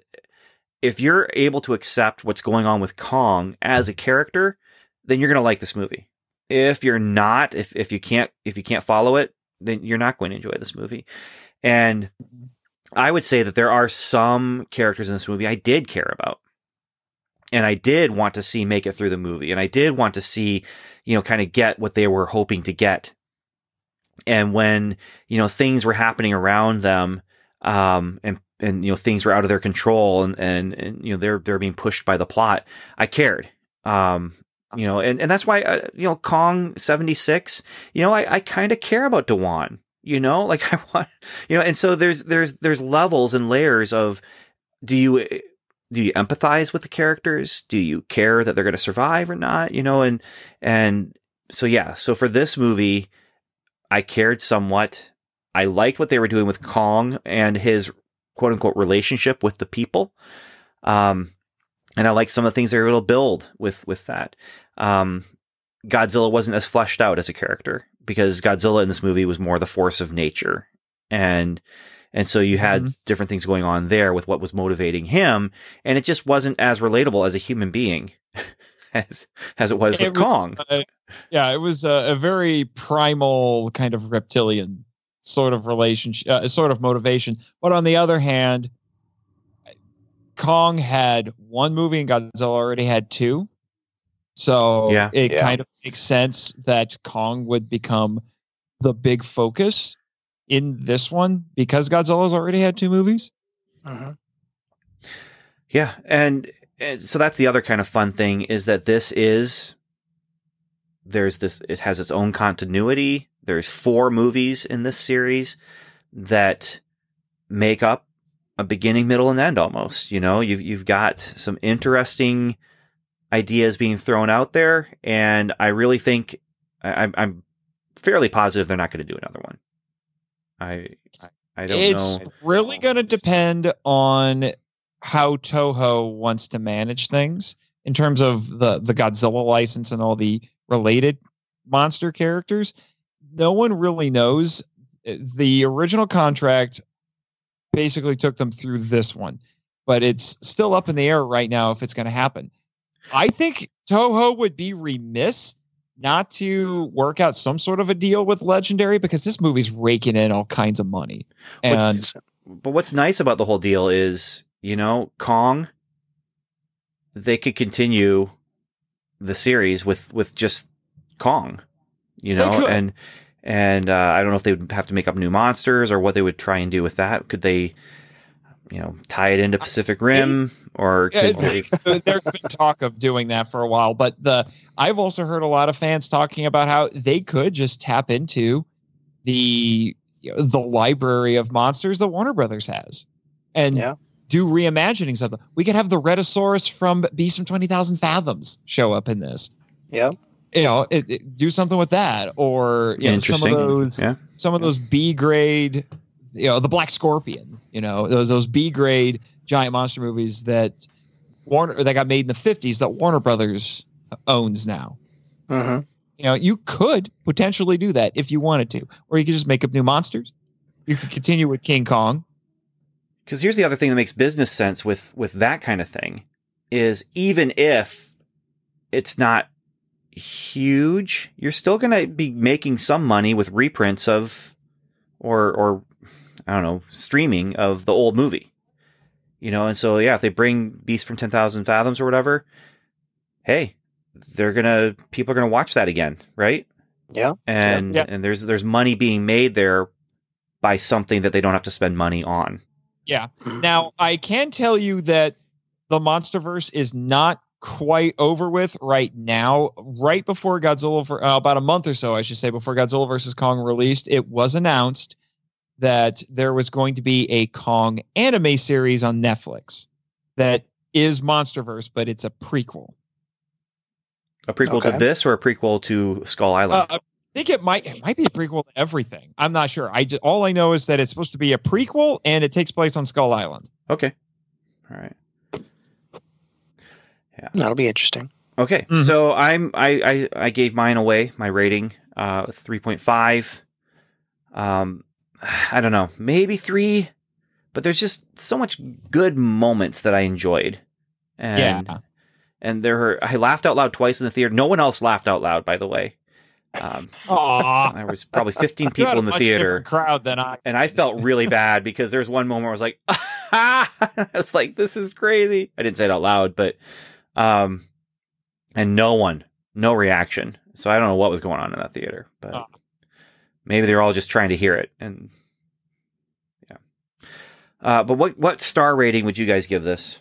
if you're able to accept what's going on with Kong as a character, then you're going to like this movie. If you're not, if if you can't if you can't follow it, then you're not going to enjoy this movie. And I would say that there are some characters in this movie I did care about. And I did want to see make it through the movie. And I did want to see, you know, kind of get what they were hoping to get. And when, you know, things were happening around them, um, and, and, you know, things were out of their control and, and, and, you know, they're, they're being pushed by the plot, I cared. Um, you know, and, and that's why, uh, you know, Kong 76, you know, I, I kind of care about Dwan, you know, like I want, you know, and so there's, there's, there's levels and layers of, do you, do you empathize with the characters? Do you care that they're going to survive or not? You know, and, and so, yeah. So for this movie, I cared somewhat. I liked what they were doing with Kong and his quote unquote relationship with the people. Um, and I like some of the things they were able to build with, with that. Um, Godzilla wasn't as fleshed out as a character because Godzilla in this movie was more the force of nature. And, and so you had Mhm. different things going on there with what was motivating him. And it just wasn't as relatable as a human being as, as it was with was, Kong. uh, yeah, it was a, a very primal kind of reptilian sort of relationship, uh, sort of motivation. But on the other hand, Kong had one movie and Godzilla already had two. So Yeah. it Yeah. kind of makes sense that Kong would become the big focus in this one because Godzilla's already had two movies. Mhm. Yeah, and, and so that's the other kind of fun thing is that this is there's this it has its own continuity. There's four movies in this series that make up a beginning, middle, and end almost. You know, you've you've got some interesting ideas being thrown out there, and I really think I, I'm- fairly positive they're not going to do another one. I I- I don't it's know. really going to depend on how Toho wants to manage things in terms of the the Godzilla license and all the related monster characters. No one really knows. The original contract basically took them through this one, but it's still up in the air right now if it's going to happen. I think Toho would be remiss not to work out some sort of a deal with Legendary because this movie's raking in all kinds of money. And What's- but what's nice about the whole deal is, you know, Kong, they could continue the series with with just Kong, you know, and and uh, I don't know if they would have to make up new monsters or what they would try and do with that. Could they, you know, tie it into Pacific Rim or Yeah, could they? they- there's been talk of doing that for a while, but the I've also heard a lot of fans talking about how they could just tap into the you know, the library of monsters that Warner Brothers has, and Yeah. Do reimaginings of them. We could have the Rhedosaurus from Beast from Twenty Thousand Fathoms show up in this. Yeah. You know, it, it- do something with that, or you know, some of those Yeah. some of those B grade, you know, the Black Scorpion, you know, those those B grade giant monster movies that Warner that got made in the fifties that Warner Brothers owns now. Mhm. You know, you could potentially do that if you wanted to, or you could just make up new monsters. You could continue with King Kong. Because here's the other thing that makes business sense with with that kind of thing is even if it's not huge, you're still going to be making some money with reprints of or or I don't know, streaming of the old movie. You know, and so yeah, if they bring Beast from 10,000 Fathoms or whatever, hey, they're going to people are going to watch that again, right? Yeah. And Yeah. and there's there's money being made there by something that they don't have to spend money on. Yeah. Now I can tell you that the MonsterVerse is not quite over with right now. Right before Godzilla, for uh, about a month or so, I should say, before Godzilla versus Kong released, it was announced that there was going to be a Kong anime series on Netflix that is MonsterVerse, but it's a prequel. A prequel Okay. to this or a prequel to Skull Island? Uh, think it might it might be a prequel to everything. I'm not sure. I just, all I know is that it's supposed to be a prequel and it takes place on Skull Island. Okay. All right. Yeah. That'll be interesting. Okay. Mhm. So I'm I, I I gave mine away. My rating uh 3.5. Um I don't know. Maybe 3, but there's just so much good moments that I enjoyed. And yeah. and there were I laughed out loud twice in the theater. No one else laughed out loud by the way. Um there was probably 15 people in the much theater. crowd than I. and I felt really bad because there's one moment where I was like, I was like, this is crazy. I didn't say it out loud, but, um, and no one, no reaction. So I don't know what was going on in that theater, but Oh. maybe they're all just trying to hear it. And yeah. Uh, but what, what star rating would you guys give this?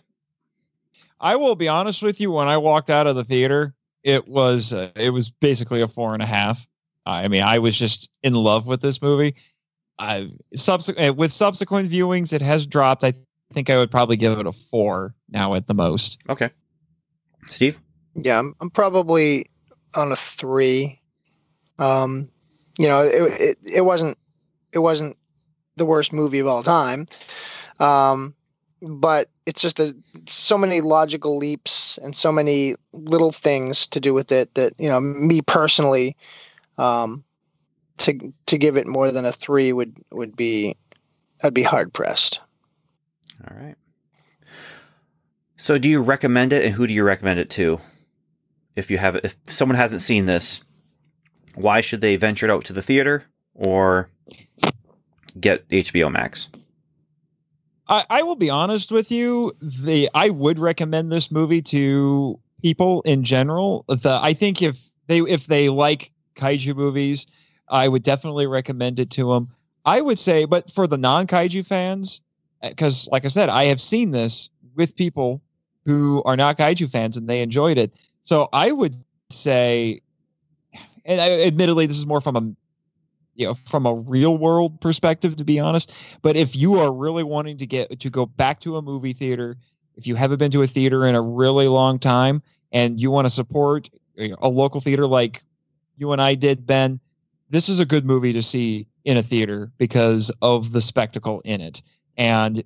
I will be honest with you. When I walked out of the theater, it was uh, it was basically a four and a half. I mean, I was just in love with this movie. I subsequent with subsequent viewings, it has dropped. I think I would probably give it a four now at the most. Okay. Steve? Yeah, I'm, I'm probably on a three. Um, you know, it, it it wasn't it wasn't the worst movie of all time, um, but it's just a, so many logical leaps and so many little things to do with it that you know me personally, um, to to give it more than a three would would be I'd be hard pressed. All right. So do you recommend it and who do you recommend it to? If you have if someone hasn't seen this, why should they venture out to the theater or get HBO Max? I, I will be honest with you. The I would recommend this movie to people in general. The I think if they if they like kaiju movies, I would definitely recommend it to them. I would say, but for the non kaiju fans, eh, because like I said, I have seen this with people who are not kaiju fans and they enjoyed it. So I would say, and I, admittedly, this is more from a you know from a real world perspective to be honest. But if you are really wanting to get to go back to a movie theater if you haven't been to a theater in a really long time and you want to support a local theater like you and I did Ben this is a good movie to see in a theater because of the spectacle in it. And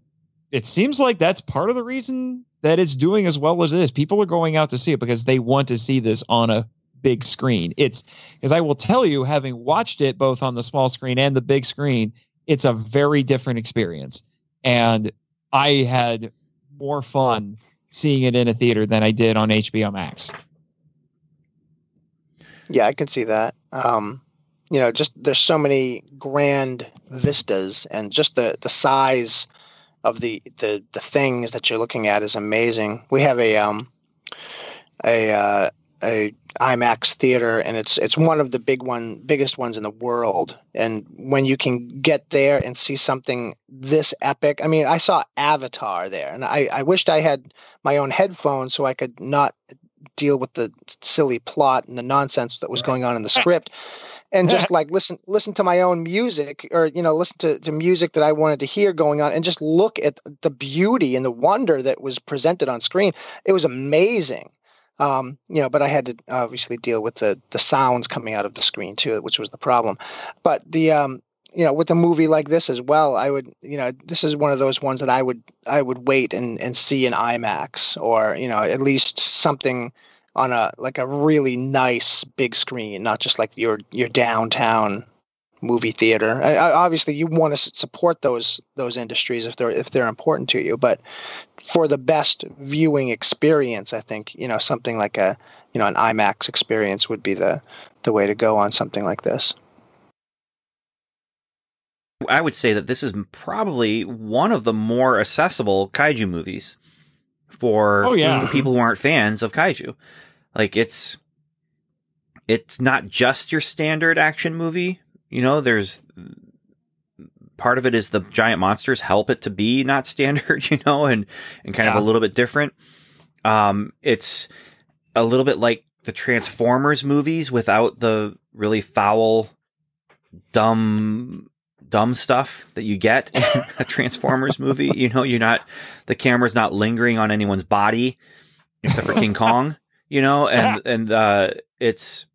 it seems like that's part of the reason that it's doing as well as it is. People are going out to see it because they want to see this on a big screen. It's because I will tell you, having watched it both on the small screen and the big screen, it's a very different experience. And I had more fun seeing it in a theater than I did on HBO Max. Yeah, I can see that. Um, you know, just there's so many grand vistas, and just the the size of the the the things that you're looking at is amazing. We have a um a uh, a IMAX theater, and it's it's one of the big one biggest ones in the world. And when you can get there and see something this epic, I mean, I saw Avatar there, and I I wished I had my own headphones so I could not deal with the silly plot and the nonsense that was going on in the script. And just like listen listen to my own music or you know listen to, to music that i wanted to hear going on and just look at the beauty and the wonder that was presented on screen. It was amazing um, you know but i had to obviously deal with the the sounds coming out of the screen too which was the problem. But the um you know with a movie like this as well i would you know this is one of those ones that i would i would wait and and see in imax or you know at least something on a like a really nice big screen not just like your your downtown movie theater I, I, obviously you want to support those those industries if they're if they're important to you but for the best viewing experience i think you know something like a you know an imax experience would be the the way to go on something like this I would say that this is probably one of the more accessible kaiju movies for Oh, yeah. people who aren't fans of kaiju. Like it's it's not just your standard action movie. You know, there's part of it is the giant monsters help it to be not standard, you know, and and kind of a little bit different. Um it's a little bit like the Transformers movies without the really foul dumb dumb stuff that you get in a Transformers movie. You know, you're not the camera's not lingering on anyone's body except for King Kong, you know, and and uh it's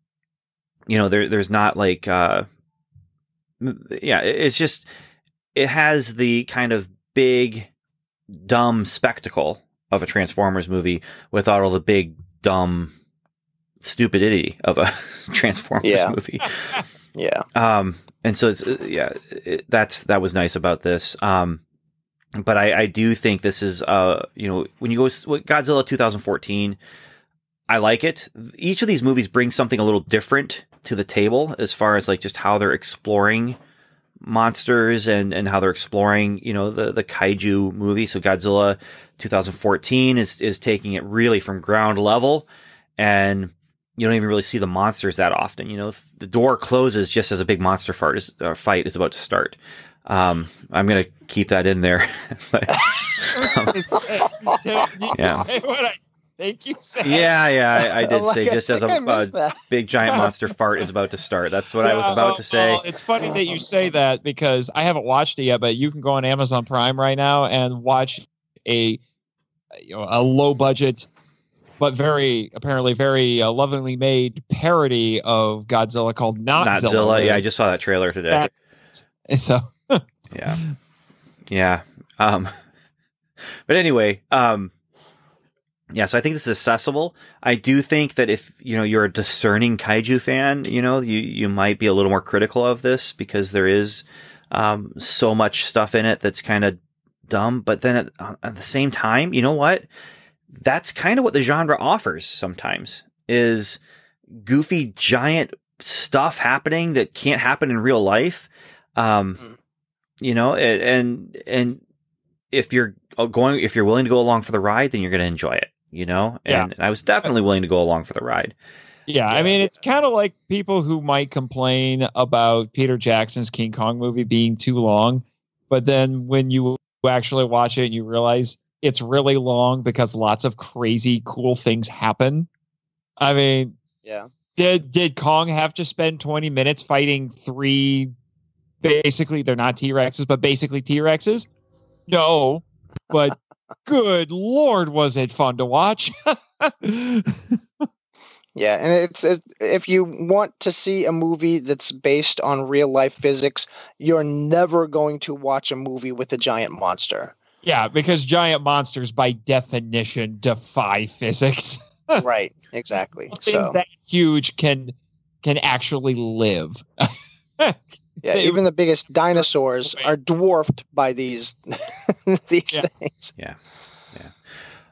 you know, there there's not like uh, yeah, it's just it has the kind of big dumb spectacle of a Transformers movie without all the big dumb stupidity of a Transformers Yeah. movie. Yeah. Um, and so it's uh, yeah, it, that's that was nice about this. Um, but I, I do think this is uh, you know, when you go Godzilla 2014, I like it. Each of these movies brings something a little different to the table as far as like just how they're exploring monsters and and how they're exploring you know the the kaiju movie. So Godzilla 2014 is is taking it really from ground level and you don't even really see the monsters that often. You know, the door closes just as a big monster fart is, uh, fight is about to start. Um, I'm gonna keep that in there. But, You Yeah. Say what I think you said. yeah, yeah, I, I did Like, say just as a, think I missed a big giant monster fart is about to start. That's what I was about well- to say. well, it's funny that you say that because I haven't watched it yet, but you can go on Amazon Prime right now and watch a you know a low budget but very apparently very uh, lovingly made parody of Godzilla called Notzilla. Notzilla. Yeah, I just saw that trailer today. That- so yeah yeah um but anyway um yeah so i think this is accessible. I do think that if you know you're a discerning kaiju fan you know you you might be a little more critical of this because there is um so much stuff in it that's kind of dumb but then at, at the same time you know what? That's kind of what the genre offers sometimes is goofy giant stuff happening that can't happen in real life. Um you know and and, and if you're uh, going if you're willing to go along for the ride then you're going to enjoy it you know Yeah. and i was definitely willing to go along for the ride Yeah, I mean, it's kind of like people who might complain about Peter Jackson's King Kong movie being too long, but then when you actually watch it and you realize it's really long because lots of crazy cool things happen. I mean, Yeah. did did Kong have to spend 20 minutes fighting three basically they're not T-Rexes, but basically T-Rexes? No, but good lord was it fun to watch. Yeah, and it's it, if you want to see a movie that's based on real life physics, you're never going to watch a movie with a giant monster. Yeah, because giant monsters by definition defy physics. right. Exactly. Something So that huge can can actually live. yeah, they- even the biggest dinosaurs are dwarfed by these these things. Yeah. things.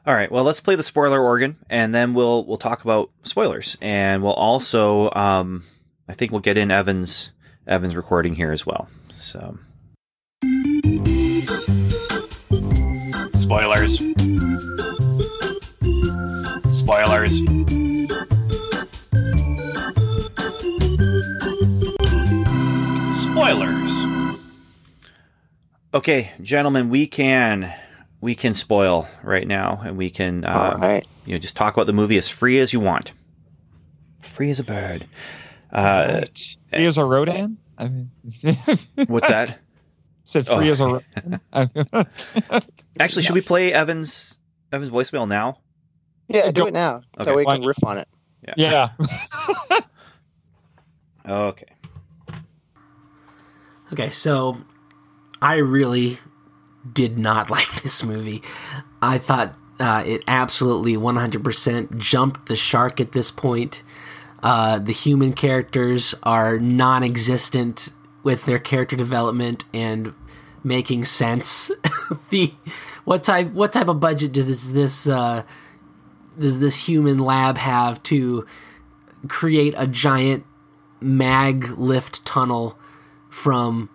all right well let's play the spoiler organ and then we'll we'll talk about spoilers and we'll also um i think we'll get in evan's evan's recording here as well so Spoilers. Spoilers. Spoilers. okay gentlemen we can we can spoil right now and we can uh, All right. you know just talk about the movie as free as you want free as a bird uh Free as a Rodan? I mean, what's that said free Oh. as a Rodan. actually should we play evan's evan's voicemail now Yeah, do it now. Okay. That way we can riff on it. yeah. okay Okay, so I really did not like this movie. I thought uh, it absolutely 100% jumped the shark at this point. Uh, the human characters are non existent with their character development and making sense. the what type what type of budget does this uh, does this human lab have to create a giant maglev tunnel from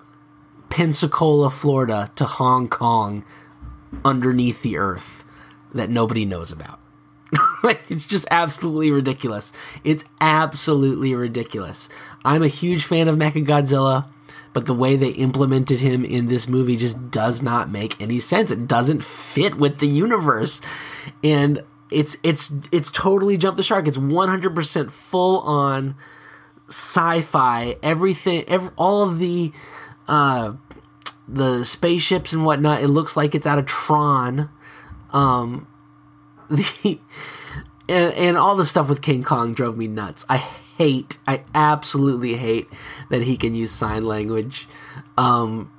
Pensacola, Florida to Hong Kong underneath the earth that nobody knows about. like it's just absolutely ridiculous. It's absolutely ridiculous. I'm a huge fan of Mechagodzilla, but the way they implemented him in this movie just does not make any sense. It doesn't fit with the universe. And it's it's it's totally jumped the shark. It's 100% full on sci-fi. Everything every, all of the uh the spaceships and whatnot, it looks like it's out of Tron. Um, the and, and all the stuff with King Kong drove me nuts. I hate, I absolutely hate that he can use sign language. Um,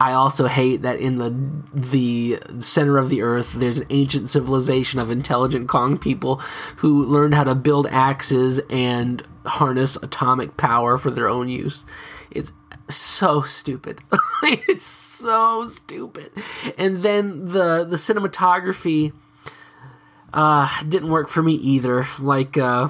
I also hate that in the the center of the earth, there's an ancient civilization of intelligent Kong people who learned how to build axes and harness atomic power for their own use. It's so stupid. it's so stupid. And then the the cinematography uh, didn't work for me either. Like. Uh,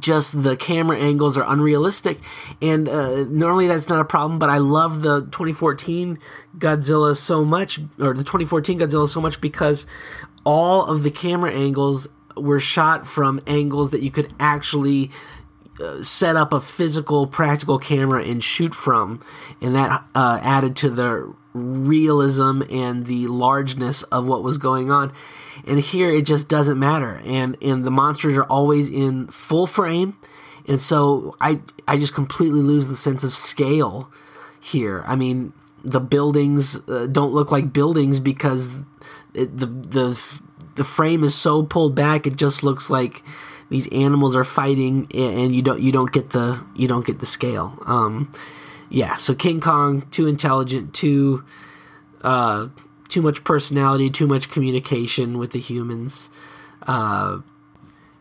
just the camera angles are unrealistic and uh, normally that's not a problem but i love the 2014 godzilla so much or the 2014 godzilla so much because all of the camera angles were shot from angles that you could actually set up a physical practical camera and shoot from and that uh, added to the realism and the largeness of what was going on. And here it just doesn't matter. And and the monsters are always in full frame. And so i i just completely lose the sense of scale here. I mean the buildings uh, don't look like buildings because it, the the the frame is so pulled back it just looks like these animals are fighting and you don't you don't get the you don't get the scale um yeah so king kong too intelligent too uh too much personality, too much communication with the humans. Uh,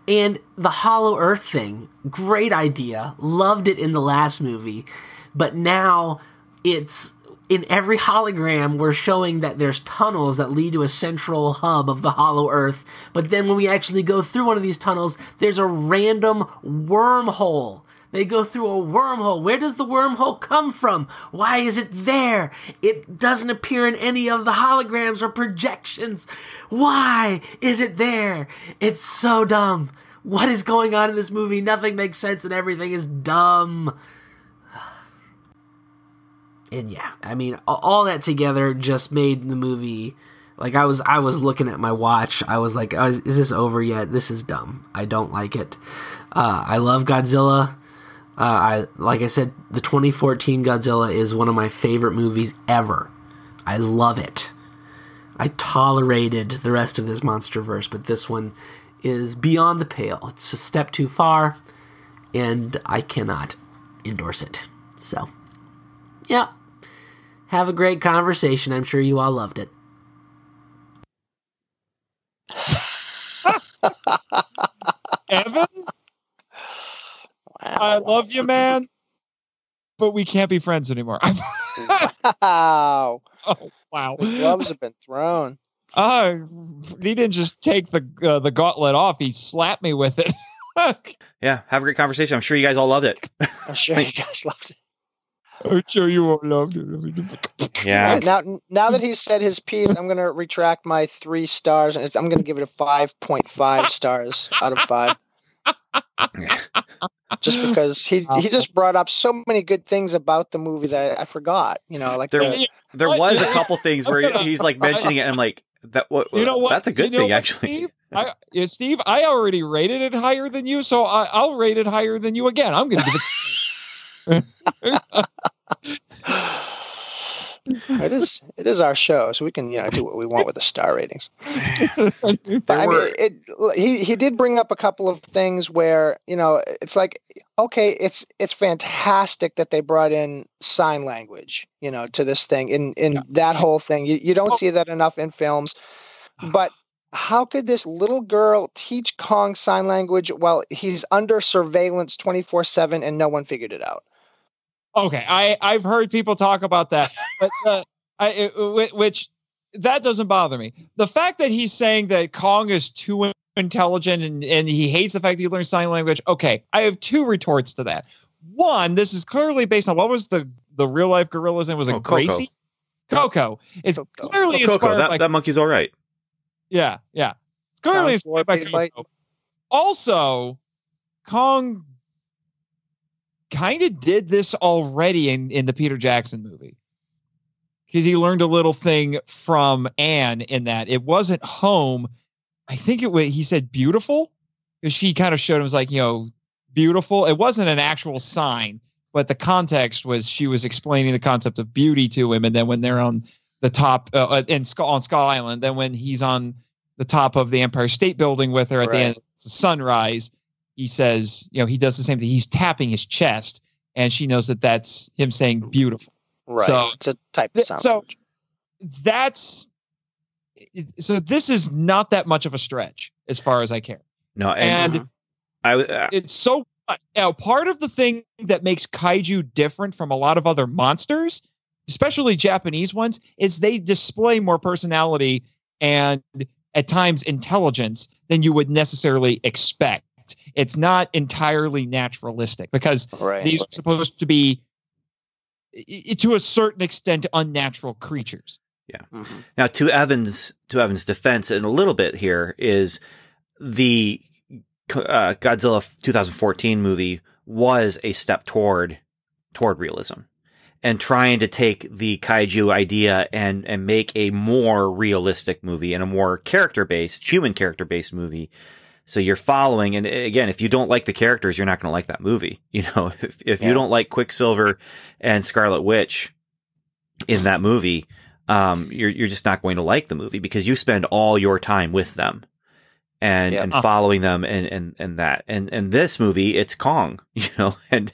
and the Hollow Earth thing, great idea. Loved it in the last movie. But now it's in every hologram, we're showing that there's tunnels that lead to a central hub of the Hollow Earth. But then when we actually go through one of these tunnels, there's a random wormhole they go through a wormhole. Where does the wormhole come from? Why is it there? It doesn't appear in any of the holograms or projections. Why is it there? It's so dumb. What is going on in this movie? Nothing makes sense and everything is dumb. And yeah, I mean, all that together just made the movie like I was I was looking at my watch. I was like, is this over yet? This is dumb. I don't like it. Uh, I love Godzilla. Uh, I like I said, the 2014 Godzilla is one of my favorite movies ever. I love it. I tolerated the rest of this MonsterVerse, but this one is beyond the pale. It's a step too far, and I cannot endorse it. So, yeah. Have a great conversation. I'm sure you all loved it. Evan? I love you, man, but we can't be friends anymore. wow. Oh, wow. The gloves have been thrown. Uh, he didn't just take the uh, the gauntlet off; he slapped me with it. yeah, have a great conversation. I'm sure you guys all loved it. I'm sure you guys loved it. I'm sure you all loved it. Yeah. Now, now that he's said his piece, I'm going to retract my three stars, and I'm going to give it a 5.5 stars out of five just because he he just brought up so many good things about the movie that I forgot. You know, like there the, there was a couple things where he's like mentioning it, and I'm like, that what you know what? That's a good you know thing, what, actually. Steve? I, yeah, Steve, I already rated it higher than you, so I, I'll rate it higher than you again. I'm going to give it. it is it is our show, so we can you know do what we want with the star ratings. but I mean, it, he he did bring up a couple of things where you know it's like okay, it's it's fantastic that they brought in sign language, you know, to this thing in in yeah. that whole thing. You you don't see that enough in films, but how could this little girl teach Kong sign language while he's under surveillance 24 7 and no one figured it out? Okay, I I've heard people talk about that, but uh, I it, which that doesn't bother me. The fact that he's saying that Kong is too intelligent and, and he hates the fact that he learns sign language. Okay, I have two retorts to that. One, this is clearly based on what was the the real life gorillas and was it oh, Gracie? Coco. It's Coco. clearly oh, Coco. inspired That, by that monkey's all right. Yeah, yeah. It's clearly inspired by Coco. Also, Kong kind of did this already in, in the Peter Jackson movie. Because he learned a little thing from Anne in that it wasn't home. I think it was, he said beautiful. Because she kind of showed him was like, you know, beautiful. It wasn't an actual sign, but the context was she was explaining the concept of beauty to him. And then when they're on the top uh, in Skull, on Skull Island, then when he's on the top of the Empire State Building with her at right. the end, sunrise he says, you know, he does the same thing. He's tapping his chest, and she knows that that's him saying beautiful. Right. So- it's a type of Th- sound. so that's so this is not that much of a stretch as far as I care. No, and, And I uh, it's so you know, part of the thing that makes kaiju different from a lot of other monsters, especially Japanese ones, is they display more personality and at times intelligence than you would necessarily expect. It's not entirely naturalistic because right. these are supposed to be i- i- to a certain extent unnatural creatures. Mhm. Now, to Evan's to Evan's defense, in a little bit here is the uh, Godzilla 2014 movie was a step toward toward realism and trying to take the kaiju idea and and make a more realistic movie and a more character based human character based movie. So you're following, and again, if you don't like the characters, you're not going to like that movie. You know, if if you don't like Quicksilver and Scarlet Witch in that movie, um, you're you're just not going to like the movie because you spend all your time with them and Yeah. and Uh. following them and and and that and and this movie it's Kong, you know, and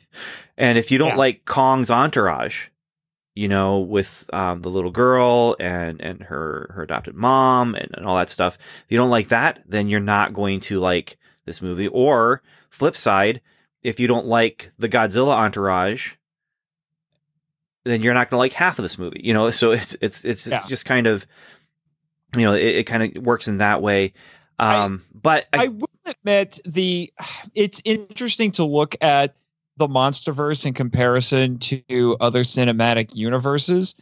and if you don't Yeah. like Kong's entourage, you know, with um, the little girl and and her her adopted mom and, and all that stuff, if you don't like that, then you're not going to like this movie. Or flip side, if you don't like the Godzilla entourage, then you're not going to like half of this movie. You know, so it's it's it's Yeah. just kind of you know it, it kind of works in that way. Um, but I, I will admit the it's interesting to look at the MonsterVerse in comparison to other cinematic universes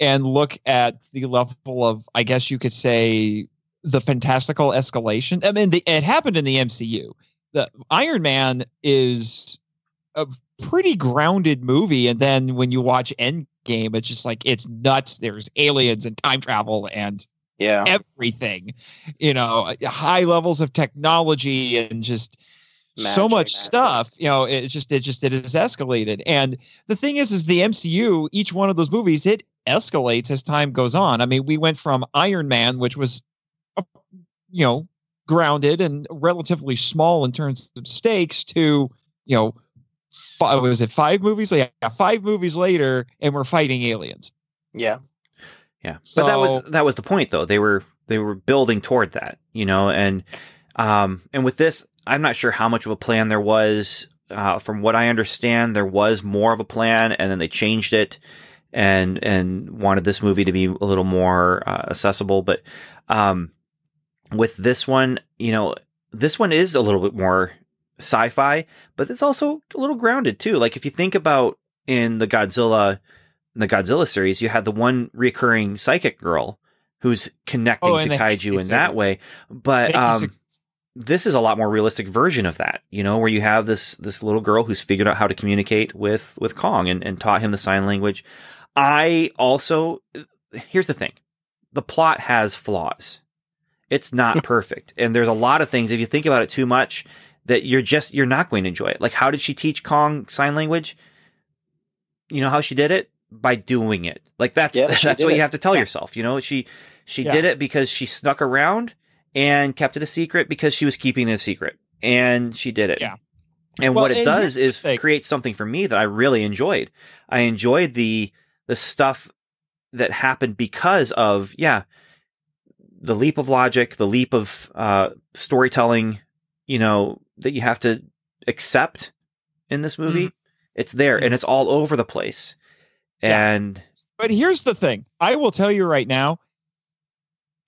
and look at the level of I guess you could say the fantastical escalation. I mean, the, it happened in the MCU. The Iron Man is a pretty grounded movie, and then when you watch Endgame, it's just like it's nuts. There's aliens and time travel and Yeah. everything you know high levels of technology and just so much magic. stuff you know it just it just it has escalated and the thing is is the mcu each one of those movies it escalates as time goes on i mean we went from iron man which was uh, you know grounded and relatively small in terms of stakes to you know five, was it five movies yeah five movies later and we're fighting aliens Yeah. Yeah, but that was that was the point, though. They were they were building toward that, you know, and um and with this, I'm not sure how much of a plan there was. Uh, from what I understand, there was more of a plan, and then they changed it, and and wanted this movie to be a little more uh, accessible. But um, with this one, you know, this one is a little bit more sci-fi, but it's also a little grounded too. Like if you think about in the Godzilla in the Godzilla series, you had the one recurring psychic girl who's connecting Oh, to kaiju in that way. But um, this is a lot more realistic version of that, you know, where you have this this little girl who's figured out how to communicate with with Kong and, and taught him the sign language. I also here's the thing. The plot has flaws. It's not perfect. And there's a lot of things if you think about it too much that you're just you're not going to enjoy it. Like how did she teach Kong sign language? You know how she did it? By doing it. Like that's Yeah, that's what it. you have to tell yourself. You know, she she Yeah. did it because she snuck around and kept it a secret because she was keeping it a secret. And she did it. Yeah. And Well, what it and does is create something for me that I really enjoyed. I enjoyed the the stuff that happened because of yeah, the leap of logic, the leap of uh, storytelling, you know, that you have to accept in this movie. Mm-hmm. It's there and it's all over the place. Yeah. And But here's the thing. I will tell you right now,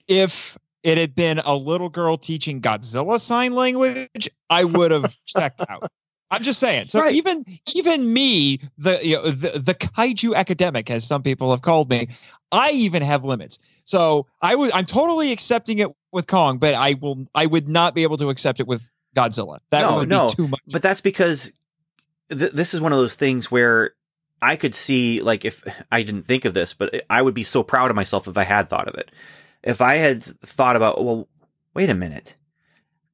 if it had been a little girl teaching Godzilla sign language, I would have checked out. I'm just saying. So Right. even even me, the you know, the the kaiju academic, as some people have called me, I even have limits. So I would I'm totally accepting it with Kong, but I will I would not be able to accept it with Godzilla. That No, would no. be too much. but that's because th- this is one of those things where I could see like if I didn't think of this, but I would be so proud of myself if I had thought of it. If I had thought about, well, wait a minute,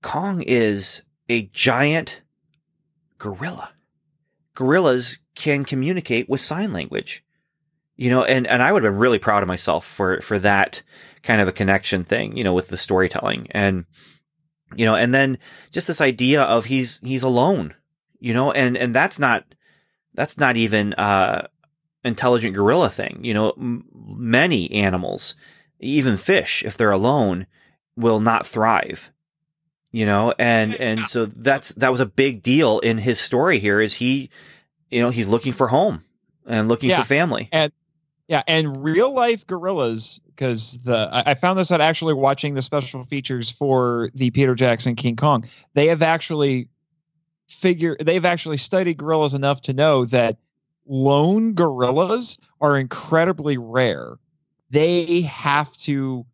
Kong is a giant gorilla. Gorillas can communicate with sign language, you know, and, and I would have been really proud of myself for, for that kind of a connection thing, you know, with the storytelling. And, you know, and then just this idea of he's he's alone, you know, and and that's not that's not even uh intelligent gorilla thing, you know. M- many animals, even fish, if they're alone, will not thrive, you know, and and so that's that was a big deal in his story here. Is he, you know, he's looking for home and looking Yeah. for family. And Yeah, and real life gorillas, because the I found this out actually watching the special features for the Peter Jackson King Kong. They have actually figure they've actually studied gorillas enough to know that lone gorillas are incredibly rare. They have to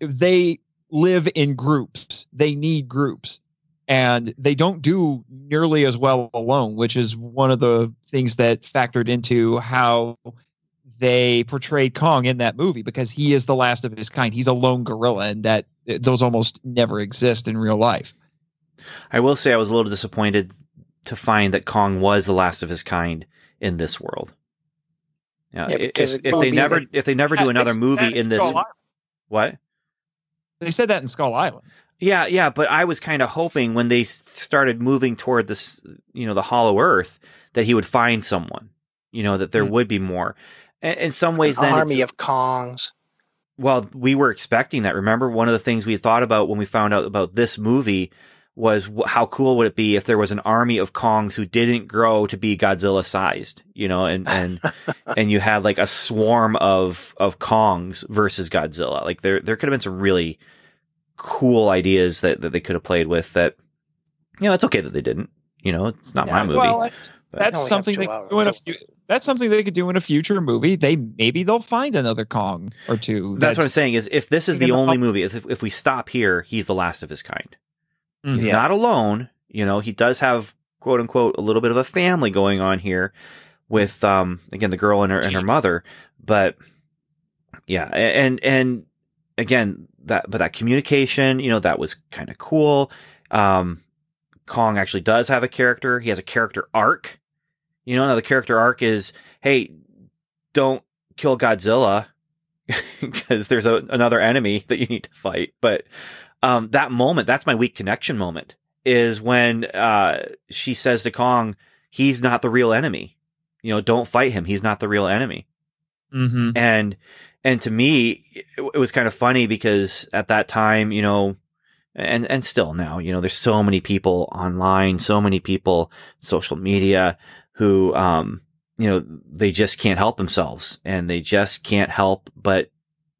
they live in groups. They need groups. And they don't do nearly as well alone, which is one of the things that factored into how they portrayed Kong in that movie because he is the last of his kind. He's a lone gorilla, and that those almost never exist in real life. I will say I was a little disappointed to find that Kong was the last of his kind in this world. Yeah, Yeah, if, if, it if would they never like- if they never do another movie in this Island. what? They said that in Skull Island. Yeah, yeah, but I was kind of hoping when they started moving toward this, you know, the Hollow Earth, that he would find someone, you know, that there Hmm. would be more. In, in some ways, An then army of Kongs. well, we were expecting that. Remember, one of the things we thought about when we found out about this movie was wh- how cool would it be if there was an army of Kongs who didn't grow to be Godzilla sized, you know, and and and you had like a swarm of of Kongs versus Godzilla. Like there there could have been some really cool ideas that that they could have played with. That you know, it's okay that they didn't. You know, it's not my movie. Well, that's something they could do in a few, that's something they could do in a future movie. They maybe they'll find another Kong or two. that's, what I'm saying. Is if this is Thinking the only about- movie, if if we stop here, he's the last of his kind. He's Mhm. Yeah. not alone. You know, he does have quote unquote a little bit of a family going on here with um again the girl and her and her mother. But yeah, and and again that but that communication, you know, that was kind of cool. Um Kong actually does have a character. He has a character arc. You know, now the character arc is, hey, don't kill Godzilla because there's a, another enemy that you need to fight. But um, that moment, that's my weak connection moment, is when uh, she says to Kong, he's not the real enemy. You know, don't fight him. He's not the real enemy. Mhm. And and to me, it, it was kind of funny because at that time, you know, and and still now, you know, there's so many people online, so many people, social media, who um, you know, they just can't help themselves, and they just can't help but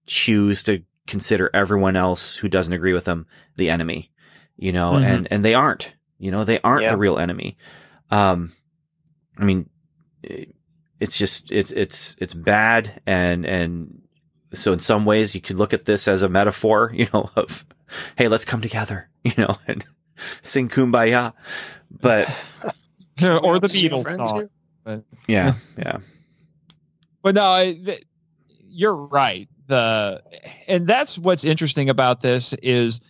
choose to consider everyone else who doesn't agree with them the enemy, you know, Mhm. and and they aren't, you know, they aren't Yeah. the real enemy. Um, I mean, it's just it's it's it's bad, and and so in some ways you could look at this as a metaphor, you know, of hey, let's come together, you know, and sing kumbaya. But or the Beatles song. But, yeah, yeah, but no, I, th- you're right. The and that's what's interesting about this is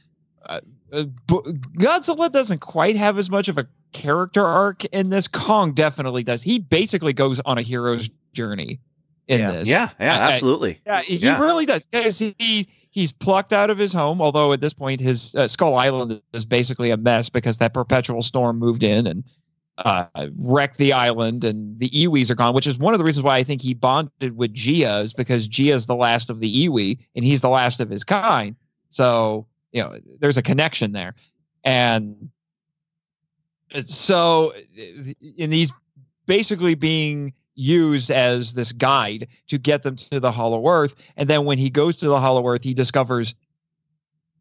uh, uh, Godzilla doesn't quite have as much of a character arc in this. Kong definitely does. He basically goes on a hero's journey in Yeah. this. yeah, yeah, absolutely. Yeah, he Yeah. really does because he he's plucked out of his home. Although at this point, his uh, Skull Island is basically a mess because that perpetual storm moved in and uh, wrecked the island, and the Iwis are gone. Which is one of the reasons why I think he bonded with Jia is because Jia's the last of the Iwi, and he's the last of his kind. So you know, there's a connection there, and so in these basically being used as this guide to get them to the hollow earth and then when he goes to the hollow earth he discovers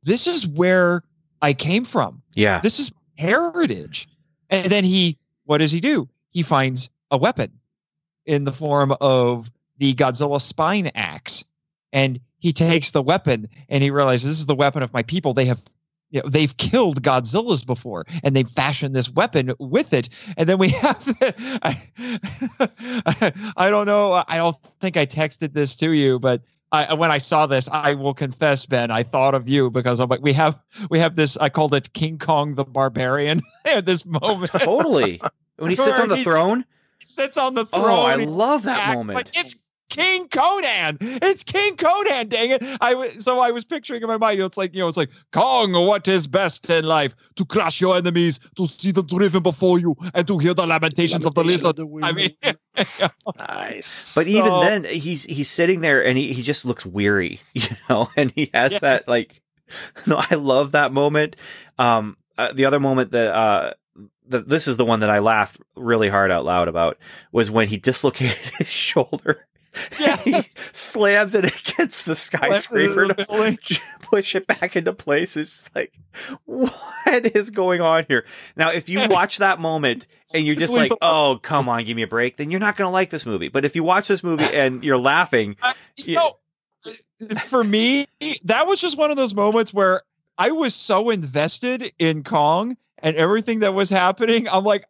this is where i came from Yeah, this is heritage and then he what does he do? He finds a weapon in the form of the godzilla spine axe and he takes the weapon and he realizes this is the weapon of my people. They have you know, they've killed Godzillas before, and they've fashioned this weapon with it. And then we have, the, I, I don't know, I don't think I texted this to you, but I, when I saw this, I will confess, Ben, I thought of you because I'm like, we have, we have this. I called it King Kong the Barbarian at this moment. totally. When he sits on the throne, He sits on the oh, throne. oh, I love that act- moment. Like it's King Conan. It's King Conan. Dang it! I was so I was picturing in my mind. you know, It's like you know, it's like Kong. What is best in life? To crush your enemies, to see them driven before you, and to hear the lamentations of the lizard. I mean, Nice. But even So- then, he's he's sitting there and he, he just looks weary, you know, and he has Yes. that like. No, I love that moment. Um, uh, the other moment that uh, the, this is the one that I laughed really hard out loud about was when he dislocated his shoulder. Yeah. he slams it against the skyscraper to push it back into place. It's just like, what is going on here? Now, if you watch that moment and you're just like, oh, come on, give me a break, then you're not going to like this movie. But if you watch this movie and you're laughing, you Yeah. know, for me, that was just one of those moments where I was so invested in Kong and everything that was happening. I'm like,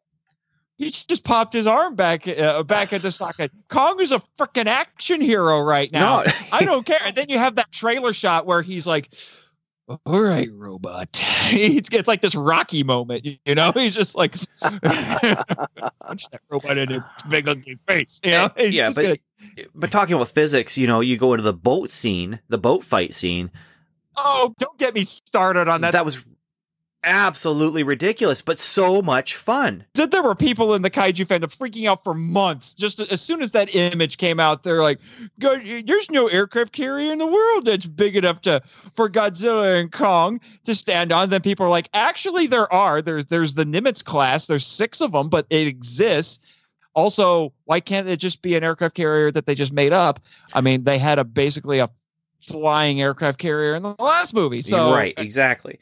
he just popped his arm back uh, back into socket. Kong is a freaking action hero right now. no, I don't care. And then you have that trailer shot where he's like, "All right, robot." It's, it's like this Rocky moment, you know. He's just like, punch that robot in its big ugly face. You know? He's yeah, just but gonna- but talking about physics, you know, you go into the boat scene, the boat fight scene. oh, don't get me started on that. That was absolutely ridiculous, but so much fun. that there were people in the kaiju fandom freaking out for months. Just as soon as that image came out, they're like, "God, "There's no aircraft carrier in the world that's big enough to for Godzilla and Kong to stand on." Then people are like, "Actually, there are. There's there's the Nimitz class. There's six of them, but it exists." Also, why can't it just be an aircraft carrier that they just made up? I mean, they had a basically a flying aircraft carrier in the last movie. So right, exactly.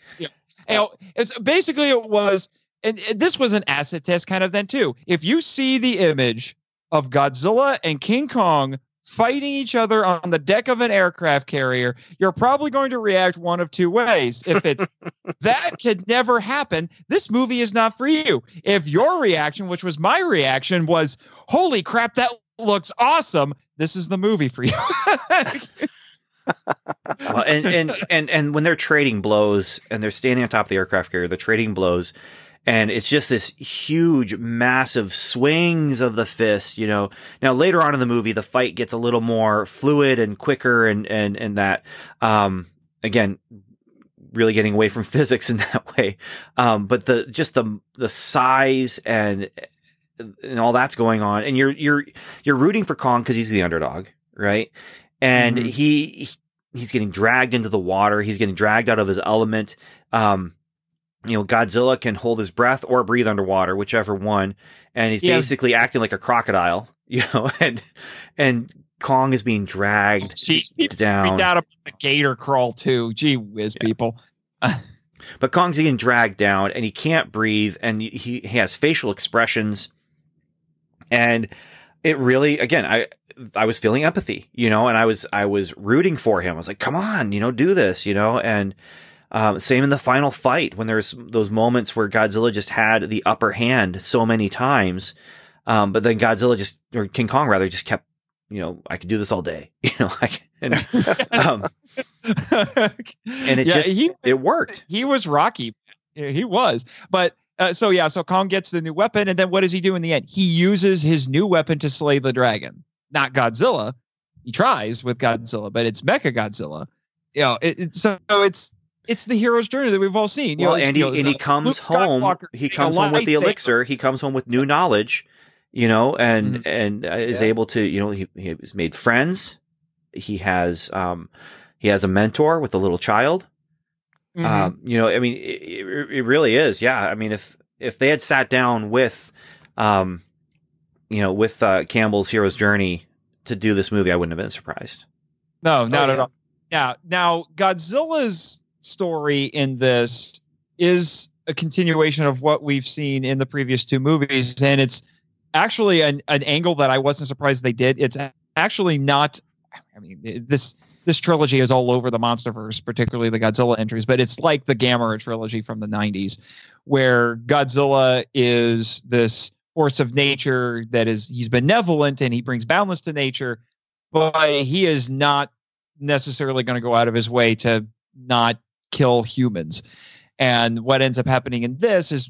You know, it's basically it was, and this was an acid test kind of then too. If you see the image of Godzilla and King Kong fighting each other on the deck of an aircraft carrier, you're probably going to react one of two ways. If it's that could never happen, this movie is not for you. If your reaction, which was my reaction, was "Holy crap, that looks awesome," this is the movie for you. well, and, and and and when they're trading blows and they're standing on top of the aircraft carrier, they're trading blows, and it's just this huge, massive swings of the fist. You know. Now later on in the movie, the fight gets a little more fluid and quicker, and and and that. Um, again, really getting away from physics in that way. Um, but the just the the size and and all that's going on, and you're you're you're rooting for Kong because he's the underdog, right? And Mhm. he he's getting dragged into the water. He's getting dragged out of his element. Um, you know, Godzilla can hold his breath or breathe underwater, whichever one. And he's Yeah. basically acting like a crocodile, you know, and and Kong is being dragged Jeez, down. out about the gator crawl too. Gee whiz, people. But Kong's getting dragged down and he can't breathe and he, he has facial expressions. And it really, again, I, I was feeling empathy, you know, and I was, I was rooting for him. I was like, come on, you know, do this, you know, and, um, same in the final fight when there's those moments where Godzilla just had the upper hand so many times. Um, but then Godzilla just, or King Kong rather, just kept, you know, I could do this all day, you know, I and, um, and it yeah, just, he it worked. he was Rocky. He was. But uh, so yeah, so Kong gets the new weapon, and then what does he do in the end? He uses his new weapon to slay the dragon, not Godzilla. He tries with Godzilla, but it's Mecha Godzilla. You know, it, it's so it's it's the hero's journey that we've all seen. You well, know, and he, you know, and he comes home. He comes home with the elixir. He comes home with new knowledge, you know, and Mhm. and uh, is Yeah. able to, you know, he he has made friends. He has um he has a mentor with a little child. Mhm. Um, you know, I mean, it, it, it really is. Yeah, I mean, if if they had sat down with, um, you know, with uh, Campbell's hero's journey to do this movie, I wouldn't have been surprised. No, not oh, yeah. at all. Yeah. Now, Godzilla's story in this is a continuation of what we've seen in the previous two movies, and it's actually an, an angle that I wasn't surprised they did. It's actually not. I mean, this this trilogy is all over the MonsterVerse, particularly the Godzilla entries, but it's like the Gamera trilogy from the '90s, where Godzilla is this force of nature that is he's benevolent and he brings balance to nature but he is not necessarily going to go out of his way to not kill humans. And what ends up happening in this is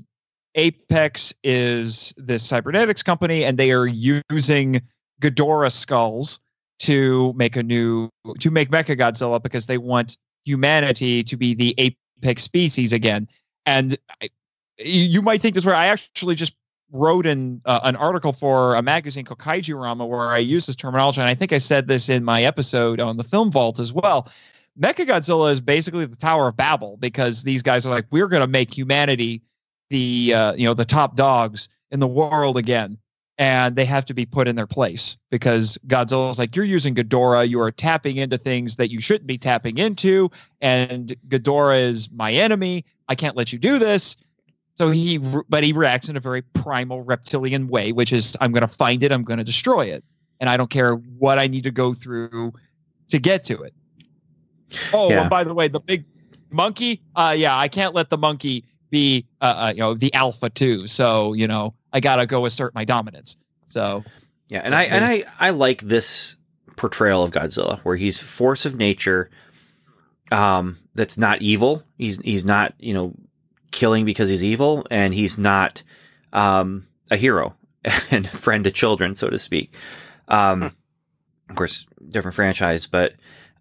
Apex is this cybernetics company, and they are using Ghidorah skulls to make a new to make Mechagodzilla because they want humanity to be the apex species again. And I, you you might think this where I actually just wrote in uh, an article for a magazine called Kaiju Rama where I use this terminology, and I think I said this in my episode on the Film Vault as well. Mechagodzilla is basically the Tower of Babel because these guys are like, we're going to make humanity the uh, you know the top dogs in the world again, and they have to be put in their place because Godzilla's like, you're using Ghidorah, you are tapping into things that you shouldn't be tapping into, and Ghidorah is my enemy. I can't let you do this. So he, but he reacts in a very primal reptilian way, which is, I'm going to find it, I'm going to destroy it, and I don't care what I need to go through to get to it. Oh, Yeah. and by the way, the big monkey, uh, yeah, I can't let the monkey be, uh, uh, you know, the alpha too. So you know, I gotta go assert my dominance. So Yeah, and I and I I like this portrayal of Godzilla where he's force of nature um that's not evil. He's he's not, you know, killing because he's evil and he's not um a hero and friend to children, so to speak. Um of course, different franchise, but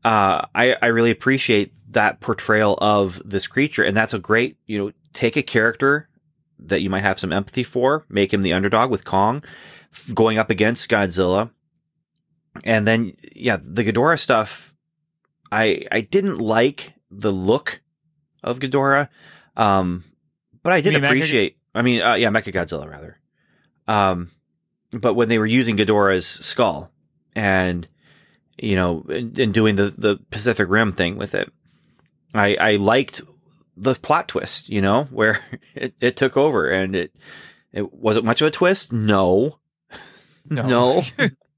uh, I, I really appreciate that portrayal of this creature. And that's a great, you know, take a character that you might have some empathy for, make him the underdog with Kong going up against Godzilla. And then, yeah, the Ghidorah stuff, I, I didn't like the look of Ghidorah. Um, but I did mean Mecha- appreciate, I mean, uh, yeah, Mechagodzilla rather. Um, but when they were using Ghidorah's skull and, you know, and, and doing the, the Pacific Rim thing with it, I, I liked the plot twist, you know, where it, it took over and it, it wasn't much of a twist. No, no,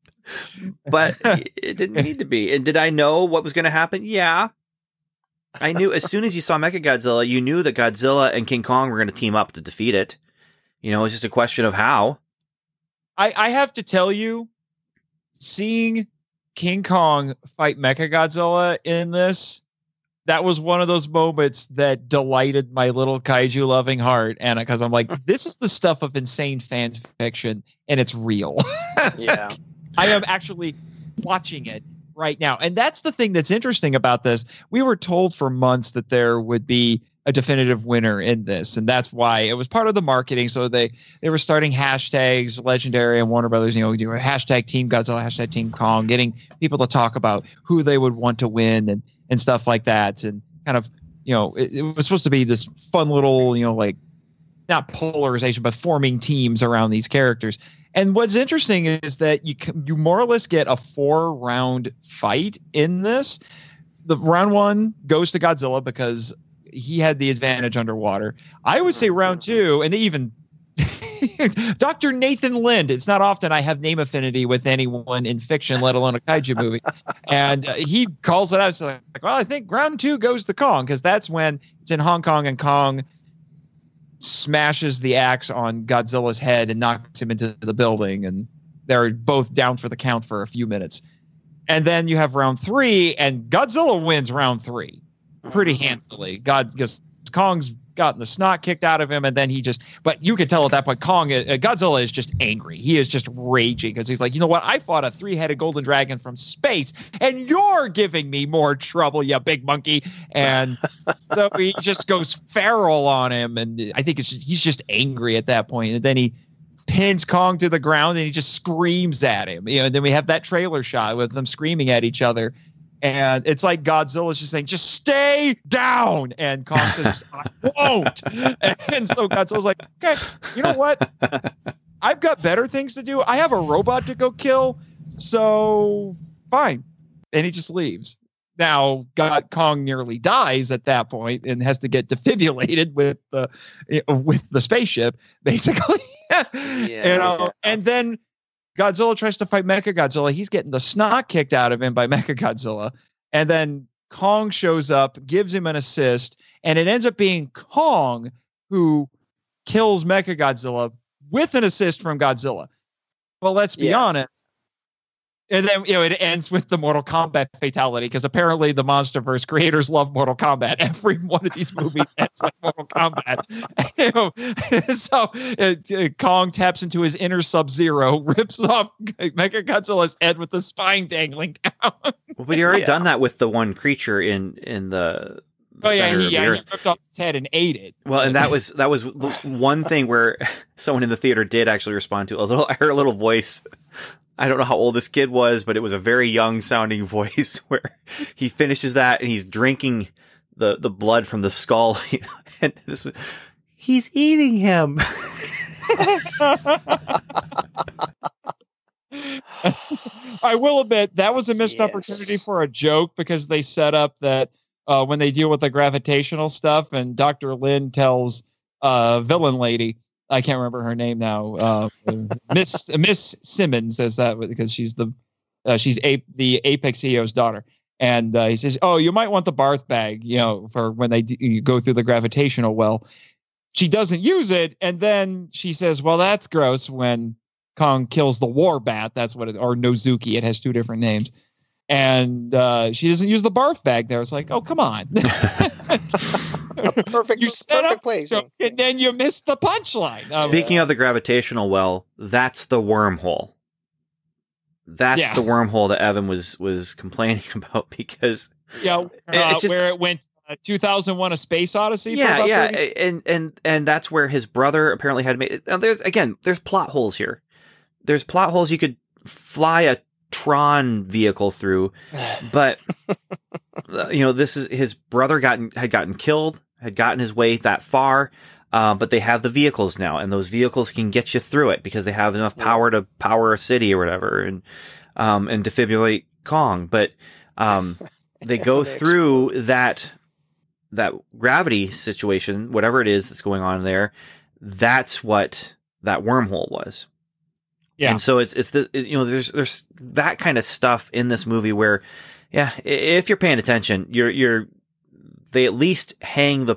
but it didn't need to be. And did I know what was going to happen? Yeah. I knew as soon as you saw Mecha Godzilla, you knew that Godzilla and King Kong were going to team up to defeat it. You know, it's just a question of how. I, I have to tell you, seeing King Kong fight Mecha Godzilla in this, that was one of those moments that delighted my little kaiju loving heart. And because I'm like, this is the stuff of insane fan fiction, and it's real. Yeah. I am actually watching it right now. And that's the thing that's interesting about this. We were told for months that there would be a definitive winner in this, and that's why it was part of the marketing. So they they were starting hashtags, Legendary and Warner Brothers. You know, do a hashtag Team Godzilla, hashtag Team Kong, getting people to talk about who they would want to win and and stuff like that, and kind of you know it, it was supposed to be this fun little you know like not polarization but forming teams around these characters. And what's interesting is that you you more or less get a four round fight in this. The round one goes to Godzilla because he had the advantage underwater. I would say round two, and even Dr. Nathan Lind. It's not often I have name affinity with anyone in fiction, let alone a kaiju movie. And uh, he calls it out. It's like, well, I think round two goes to Kong because that's when it's in Hong Kong and Kong smashes the axe on Godzilla's head and knocks him into the building. And they're both down for the count for a few minutes. And then you have round three, and Godzilla wins round three pretty mm-hmm. handily. God, because Kong's gotten the snot kicked out of him, and then he just. But you could tell at that point, Kong, uh, Godzilla is just angry. He is just raging because he's like, you know what? I fought a three-headed golden dragon from space, and you're giving me more trouble, you big monkey. And so he just goes feral on him, and I think it's just, he's just angry at that point. And then he pins Kong to the ground, and he just screams at him. You know, and then we have that trailer shot with them screaming at each other. And it's like Godzilla's just saying, just stay down. And Kong says, I won't. And so Godzilla's like, okay, you know what? I've got better things to do. I have a robot to go kill. So fine. And he just leaves. Now, God Kong nearly dies at that point and has to get defibrillated with the eh, with the spaceship, basically. yeah, you know, and then Godzilla tries to fight Mecha Godzilla. He's getting the snot kicked out of him by Mecha Godzilla. And then Kong shows up, gives him an assist, and it ends up being Kong who kills Mecha Godzilla with an assist from Godzilla. Well, let's be Yeah. honest. And then you know it ends with the Mortal Kombat fatality because apparently the MonsterVerse creators love Mortal Kombat. Every one of these movies ends like Mortal Kombat. So uh, uh, Kong taps into his inner Sub Zero, rips off Mecha Godzilla's head with the spine dangling down. Well, but he already Yeah. done that with the one creature in in the. Oh yeah, he, yeah, he ripped off his head and ate it. Well, and that was that was one thing where someone in the theater did actually respond to a little. I heard a little voice. I don't know how old this kid was, but it was a very young sounding voice where he finishes that and he's drinking the the blood from the skull, you know, and this was- he's eating him. I will admit that was a missed Yes. opportunity for a joke because they set up that uh, when they deal with the gravitational stuff, and Dr. Lind tells uh, villain lady, I can't remember her name now, uh, Miss Miss Simmons says that because she's the uh, she's a, the Apex CEO's daughter. And uh, he says, "Oh, you might want the Barth bag, you know, for when they d- you go through the gravitational well." She doesn't use it, and then she says, "Well, that's gross." When Kong kills the war bat. That's what it or Nozuki. It has two different names. And uh, she doesn't use the barf bag there. It's like, oh come on. Perfect, you set perfect up placing. so, and then you missed the punchline. Um, Speaking of the gravitational well, that's the wormhole. That's Yeah. the wormhole that Evan was was complaining about because yeah, uh, it's just- where it went uh, 2001 a space odyssey for yeah, about yeah, 30 and and and that's where his brother apparently had made. Now there's again, there's plot holes here. There's plot holes you could fly a Tron vehicle through, but you know this is his brother gotten had gotten killed, had gotten his way that far. Uh, but they have the vehicles now, and those vehicles can get you through it because they have enough power to power a city or whatever, and um, and defibrillate Kong. But um, they go through that that gravity situation, whatever it is that's going on there. That's what that wormhole was. Yeah. And so it's it's the you know there's there's that kind of stuff in this movie where yeah if you're paying attention you're you're they at least hang the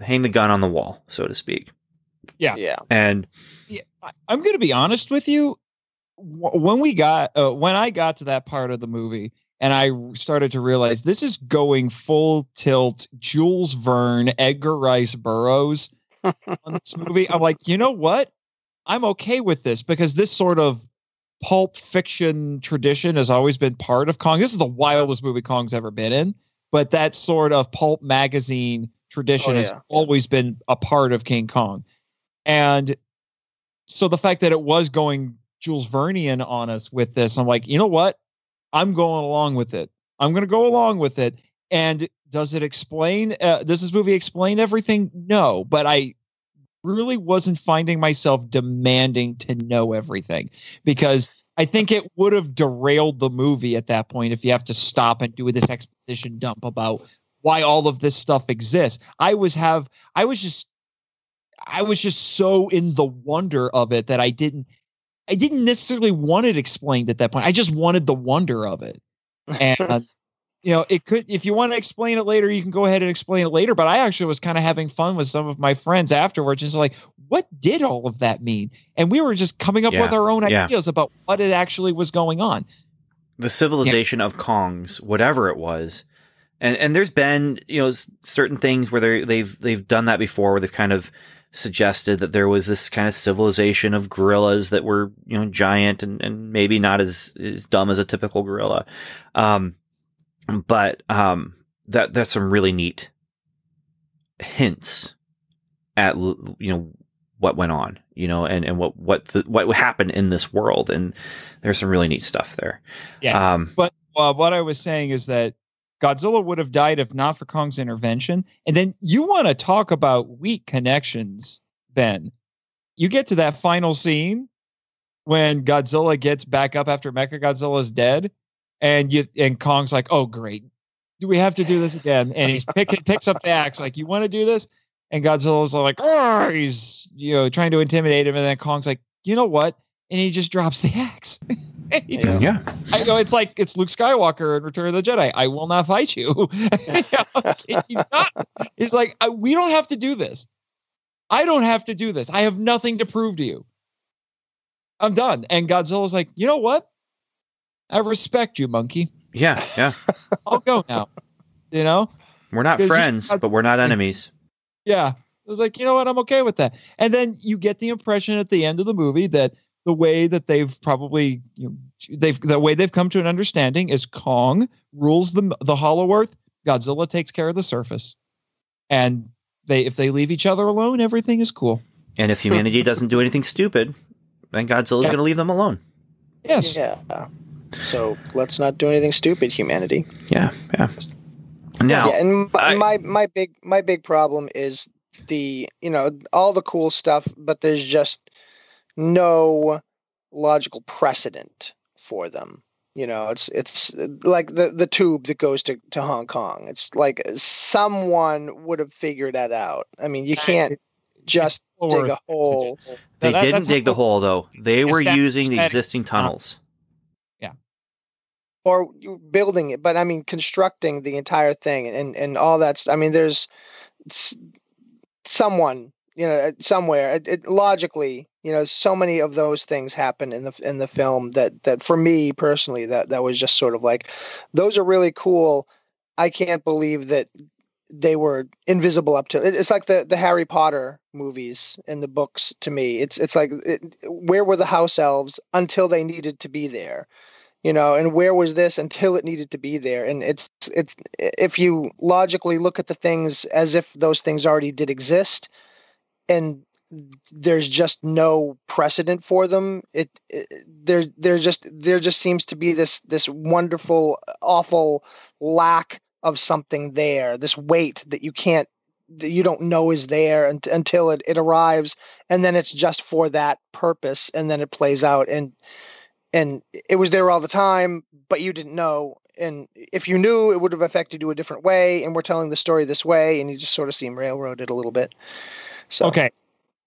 hang the gun on the wall so to speak Yeah. yeah. and Yeah, I- I'm going to be honest with you. When we got, uh, when I got to that part of the movie, and I started to realize this is going full tilt, Jules Verne, Edgar Rice Burroughs on this movie. I'm like, you know what? I'm okay with this because this sort of pulp fiction tradition has always been part of Kong. This is the wildest movie Kong's ever been in, but that sort of pulp magazine tradition Oh, has always been a part of King Kong. And so the fact that it was going Jules Vernian on us with this, I'm like, you know what? I'm going along with it. I'm going to go along with it. And does it explain? Uh, does this movie explain everything? No, but I really wasn't finding myself demanding to know everything because I think it would have derailed the movie at that point if you have to stop and do this exposition dump about why all of this stuff exists. I was have I was just I was just so in the wonder of it that I didn't I didn't necessarily want it explained at that point. I just wanted the wonder of it. And you know, it could if you want to explain it later, you can go ahead and explain it later. But I actually was kind of having fun with some of my friends afterwards, just like, what did all of that mean? And we were just coming up Yeah, with our own yeah. ideas about what it actually was going on. the civilization of Kongs, whatever it was, and and there's been you know certain things where they they've they've done that before, where they've kind of suggested that there was this kind of civilization of gorillas that were you know giant and and maybe not as as dumb as a typical gorilla, um, but um that that's some really neat hints at you know what went on you know and and what what the, what happened in this world and there's some really neat stuff there Yeah. um But uh, what I was saying is that Godzilla would have died if not for Kong's intervention. And then you want to talk about weak connections, Ben. You get to that final scene when Godzilla gets back up after Mecha Godzilla's dead, and you and Kong's like, "Oh, great, do we have to do this again?" And he's pick, picks up the axe, like, "You want to do this?" And Godzilla's like, "Oh," he's you know trying to intimidate him, and then Kong's like, "You know what?" And he just drops the axe. He just yeah I know it's like it's Luke Skywalker in Return of the Jedi. I will not fight you. he's not. He's like, I, we don't have to do this. I don't have to do this. I have nothing to prove to you. I'm done. And Godzilla's like, you know what? I respect you, monkey. Yeah, yeah. I'll go now. You know? We're not 'Cause you- friends, but we're not enemies. Yeah. I was like, you know what? I'm okay with that. And then you get the impression at the end of the movie that the way that they've probably you know, they've the way they've come to an understanding is Kong rules the the Hollow Earth, Godzilla takes care of the surface. And they if they leave each other alone, everything is cool. And if humanity doesn't do anything stupid, then Godzilla's Yeah. going to leave them alone. Yes. Yeah. So let's not do anything stupid, humanity. Yeah, yeah. Now, yeah, and my, I- my my big my big problem is the you know all the cool stuff, but there's just no logical precedent for them. You know, it's it's like the the tube that goes to to Hong Kong. It's like someone would have figured that out. I mean, you can't just dig a hole. they That- didn't dig the hole though. They were Establish using the existing tunnels. Or building it but i mean constructing the entire thing and and all that's i mean there's someone you know somewhere it, it, logically you know so many of those things happen in the in the film that that for me personally that that was just sort of like those are really cool. I can't believe that they were invisible up to it's like the the harry potter movies and the books to me. It's it's like it, where were the house elves until they needed to be there you know and where was this until it needed to be there? And it's it's if you logically look at the things as if those things already did exist and there's just no precedent for them it, it there there just there just seems to be this this wonderful awful lack of something there this weight that you can't that you don't know is there un- until it, it arrives and then it's just for that purpose and then it plays out and and it was there all the time, but you didn't know. And if you knew, it would have affected you a different way. And we're telling the story this way, and you just sort of seem railroaded a little bit. So Okay.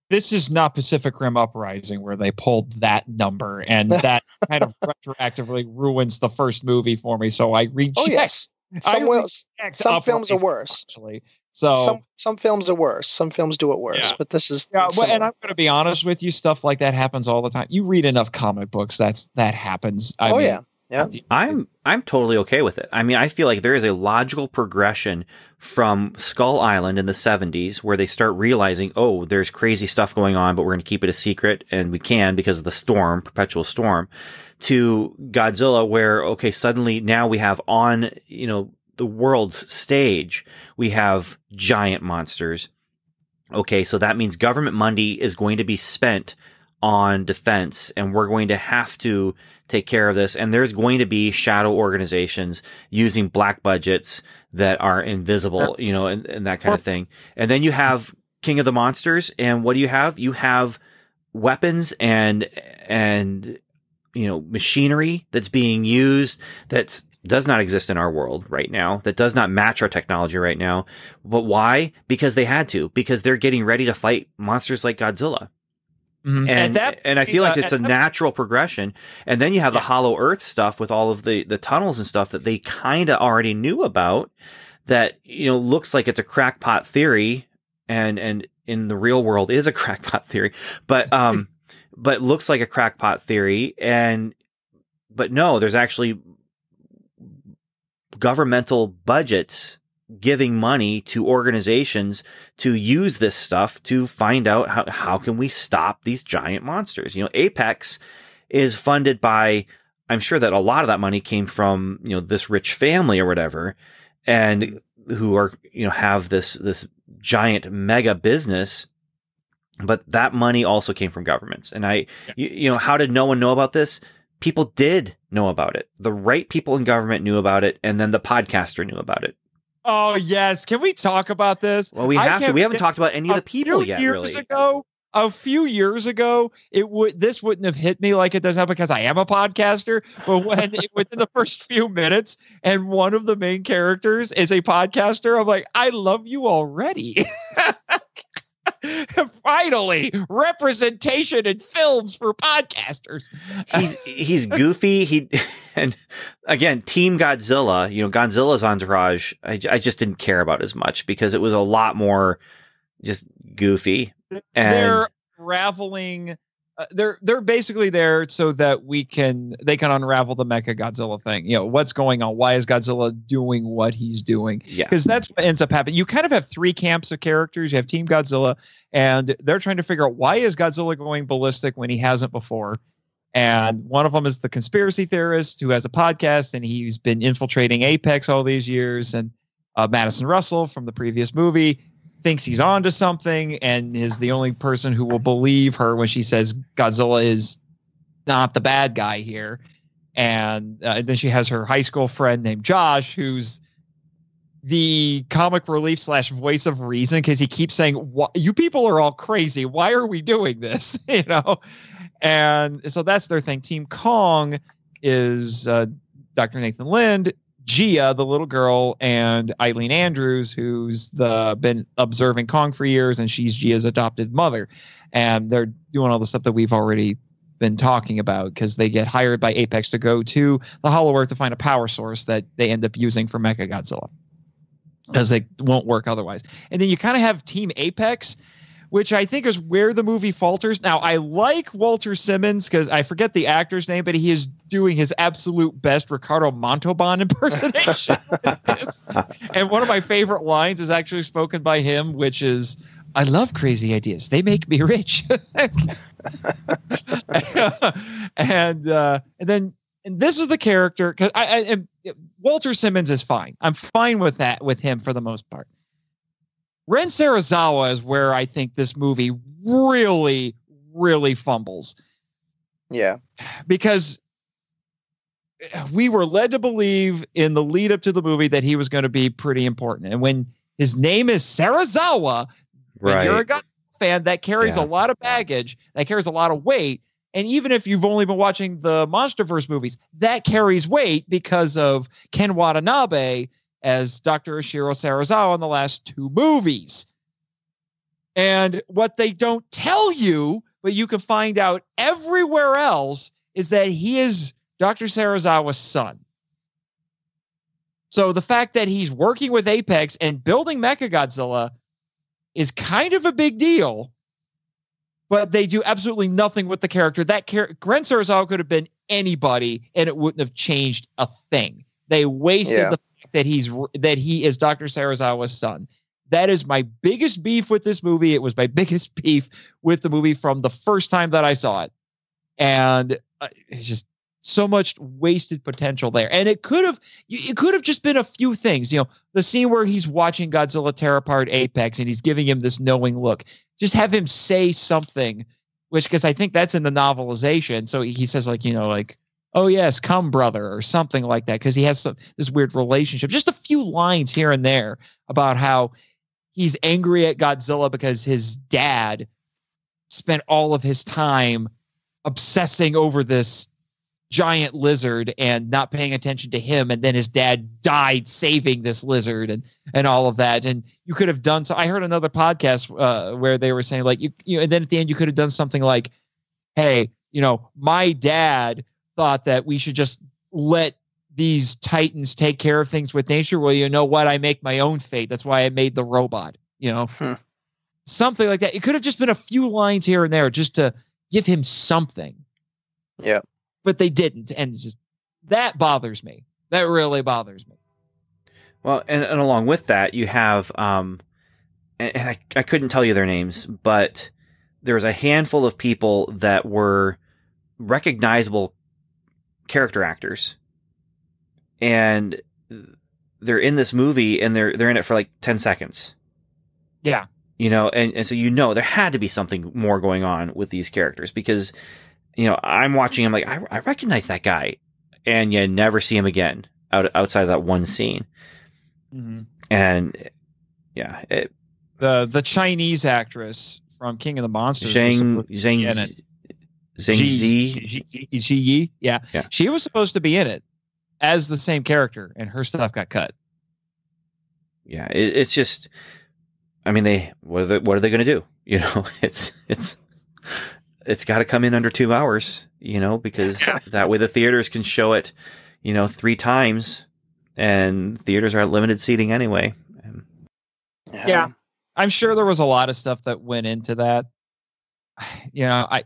This is not Pacific Rim Uprising where they pulled that number and that kind of retroactively ruins the first movie for me. So I oh, reject. oh yes, some will, some films are worse. Actually, so some some films are worse. Some films do it worse, Yeah. but this is Yeah, well, and I'm going to be honest with you. Stuff like that happens all the time. You read enough comic books, that's that happens. I oh mean, yeah, yeah. I'm I'm totally okay with it. I mean, I feel like there is a logical progression from Skull Island in the 70s where they start realizing, oh, there's crazy stuff going on, but we're going to keep it a secret and we can because of the storm, perpetual storm, to Godzilla where okay, suddenly now we have on, you know, the world's stage, we have giant monsters. Okay, so that means government money is going to be spent on defense and we're going to have to take care of this. And there's going to be shadow organizations using black budgets that are invisible, you know, and, and that kind of thing. And then you have King of the Monsters. And what do you have? You have weapons and, and, you know, machinery that's being used that's does not exist in our world right now, that does not match our technology right now. But why? Because they had to, because they're getting ready to fight monsters like Godzilla. Mhm. And, that- and I feel like uh, it's a at that- natural progression. And then you have the Hollow Earth stuff with all of the, the tunnels and stuff that they kind of already knew about that, you know, looks like it's a crackpot theory and, and in the real world is a crackpot theory, but, um, but looks like a crackpot theory. And, but no, there's actually governmental budgets giving money to organizations to use this stuff to find out how, how can we stop these giant monsters. You know, Apex is funded by, I'm sure that a lot of that money came from, you know, this rich family or whatever, and who are, you know, have this, this giant mega business. But that money also came from governments. And I, you, you know, how did no one know about this? People did know about it. The right people in government knew about it, and then the podcaster knew about it. Oh yes, can we talk about this? Well, we have to. We haven't talked about any of the people yet, years really. ago a few years ago it would this wouldn't have hit me like it does now because i am a podcaster but when it, within the first few minutes and one of the main characters is a podcaster i'm like i love you already finally representation in films for podcasters he's he's goofy. He and again, Team Godzilla. You know, Godzilla's entourage. I, I just didn't care about as much because it was a lot more just goofy. And they're raveling uh, they're they're basically there so that we can they can unravel the Mecha Godzilla thing. You know what's going on? Why is Godzilla doing what he's doing? Yeah. because that's what ends up happening. You kind of have three camps of characters. You have Team Godzilla, and they're trying to figure out why is Godzilla going ballistic when he hasn't before. And one of them is the conspiracy theorist who has a podcast, and he's been infiltrating Apex all these years. And uh, Madison Russell from the previous movie thinks he's onto something, and is the only person who will believe her when she says Godzilla is not the bad guy here. And, uh, and then she has her high school friend named Josh, who's the comic relief slash voice of reason because he keeps saying, "You people are all crazy. Why are we doing this?" you know, and so that's their thing. Team Kong is uh, Dr. Nathan Lind, Jia, the little girl, and Ilene Andrews, who's the been observing Kong for years, and she's Jia's adopted mother, and they're doing all the stuff that we've already been talking about because they get hired by Apex to go to the Hollow Earth to find a power source that they end up using for Mecha Godzilla because they won't work otherwise. And then you kind of have Team Apex, which I think is where the movie falters. Now, I like Walter Simmons because I forget the actor's name, but he is doing his absolute best Ricardo Montalban impersonation. and one of my favorite lines is actually spoken by him, which is, I love crazy ideas. They make me rich. and uh, and then and this is the character because I, I Walter Simmons is fine. I'm fine with that with him for the most part. Ren Serizawa is where I think this movie really, really fumbles Yeah. because we were led to believe in the lead up to the movie that he was going to be pretty important. And when his name is Serizawa, right. you're a Right. Godzilla fan, that carries Yeah. a lot of baggage, that carries a lot of weight. And even if you've only been watching the MonsterVerse movies, that carries weight because of Ken Watanabe as Dr. Ishiro Serizawa in the last two movies. And what they don't tell you, but you can find out everywhere else, is that he is Dr. Serizawa's son. So the fact that he's working with Apex and building Mechagodzilla is kind of a big deal, but they do absolutely nothing with the character. That character, Gren Serizawa could have been anybody, and it wouldn't have changed a thing. They wasted Yeah. the fact that he's that he is Dr. Serizawa's son. That is my biggest beef with this movie. It was my biggest beef with the movie from the first time that I saw it, and uh, it's just so much wasted potential there. And it could have it could have just been a few things. You know, the scene where he's watching Godzilla tear apart Apex and he's giving him this knowing look. Just have him say something, which because I think that's in the novelization. So he says like you know like oh yes come brother or something like that because he has some, this weird relationship. Just a few lines here and there about how he's angry at Godzilla because his dad spent all of his time obsessing over this giant lizard and not paying attention to him and then his dad died saving this lizard and and all of that and you could have done so i heard another podcast uh, where they were saying like you, you and then at the end you could have done something like hey you know my dad thought that we should just let these titans take care of things with nature. Well you know what? I make my own fate. That's why i made the robot you know? Hmm. something like that. It could have just been a few lines here and there just to give him something. Yeah. but they didn't and just that bothers me. That really bothers me. Well, and, and along with that, you have, um, and, and I, I couldn't tell you their names, but there was a handful of people that were recognizable character actors, and they're in this movie, and they're they're in it for like ten seconds. yeah. You know and, and so you know there had to be something more going on with these characters because you know i'm watching him like i, I recognize that guy and you never see him again out, outside of that one scene. Mm-hmm. And yeah it, the the chinese actress from king of the monsters zhang zhang in it. Zi. Ji- Ji Yi, yeah. Yeah. she was supposed to be in it as the same character and her stuff got cut yeah it, it's just i mean they what are they, what are they going to do you know it's it's it's got to come in under two hours you know because that way the theaters can show it you know three times and theaters are at limited seating anyway And Yeah. I'm sure there was a lot of stuff that went into that. You know, I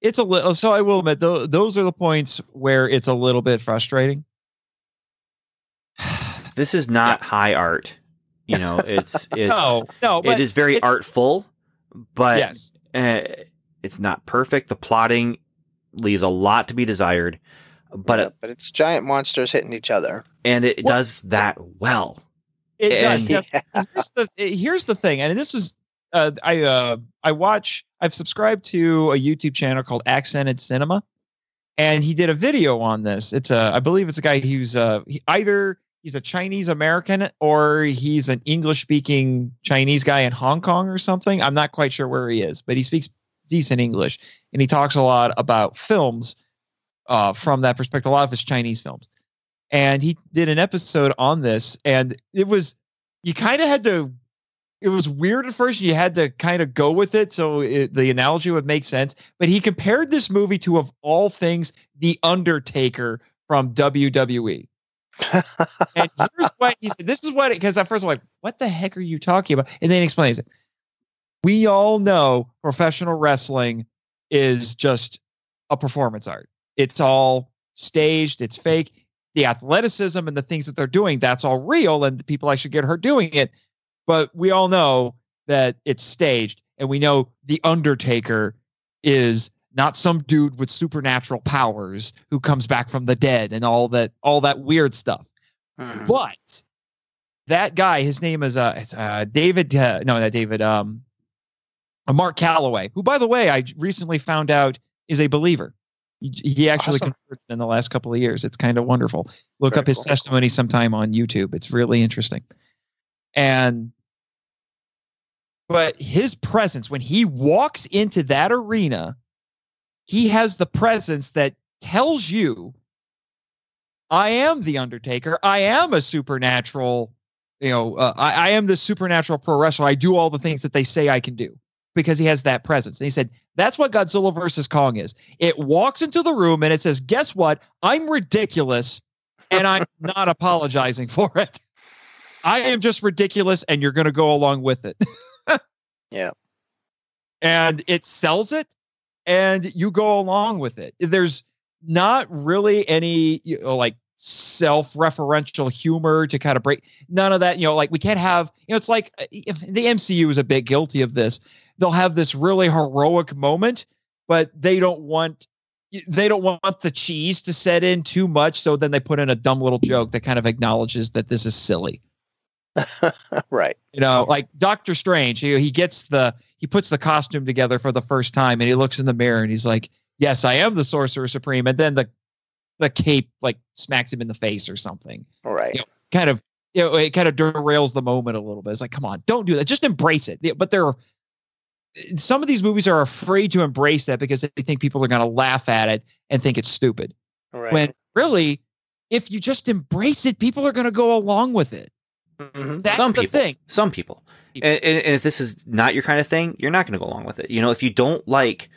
it's a little. So I will admit, tho- those are the points where it's a little bit frustrating. This is not high art. You know, it's it's no, no, but it is very it- artful, but yes, uh, it's not perfect. The plotting leaves a lot to be desired, but Yeah, it, but it's giant monsters hitting each other. and it What- does that well. it and- does. Now, here's the here's the thing, and this is uh, I uh, I watch. I've subscribed to a YouTube channel called Accented Cinema, and he did a video on this. It's a I believe it's a guy who's uh he, either he's a Chinese American or he's an English speaking Chinese guy in Hong Kong or something. I'm not quite sure where he is, but he speaks decent English, and he talks a lot about films uh, from that perspective. A lot of his Chinese films and he did an episode on this and it was you kind of had to it was weird at first. You had to kind of go with it so it, the analogy would make sense. But he compared this movie to of all things the undertaker from wwe and here's what he said. This is what because at first i'm like what the heck are you talking about? And then he explains it. We all know professional wrestling is just a performance art. It's all staged it's fake. The athleticism and the things that they're doing that's all real and the people actually get hurt doing it but we all know that it's staged and we know the undertaker is not some dude with supernatural powers who comes back from the dead and all that all that weird stuff Mhm. but that guy his name is uh, it's, uh david uh, no not david um uh, mark calaway who by the way i recently found out is a believer he, he actually Awesome. converted in the last couple of years it's kind of wonderful look Very up his cool. testimony sometime on youtube it's really interesting and but his presence when he walks into that arena he has the presence that tells you i am the undertaker. I am a supernatural you know uh, I, I am the supernatural pro wrestler. I do all the things that they say i can do because he has that presence. And he said that's what godzilla versus kong is. It walks into the room and it says guess what? I'm ridiculous and i'm not apologizing for it i am just ridiculous and you're going to go along with it. Yeah. and it sells it and you go along with it. There's not really any you know, like self-referential humor to kind of break none of that you know like we can't have you know it's like uh, if the mcu is a bit guilty of this they'll have this really heroic moment but they don't want they don't want the cheese to set in too much so then they put in a dumb little joke that kind of acknowledges that this is silly right. you know like doctor strange he, he gets the he puts the costume together for the first time and he looks in the mirror and he's like yes i am the sorcerer supreme and then the the cape like smacks him in the face or something Right. Yeah. kind of you know it kind of derails the moment a little bit it's like come on don't do that just embrace it but there are some of these movies are afraid to embrace that because they think people are going to laugh at it and think it's stupid Right. when really if you just embrace it people are going to go along with it Mhm. that's Some the people. thing Some people. And, and, and if this is not your kind of thing, you're not going to go along with it. You know, if you don't like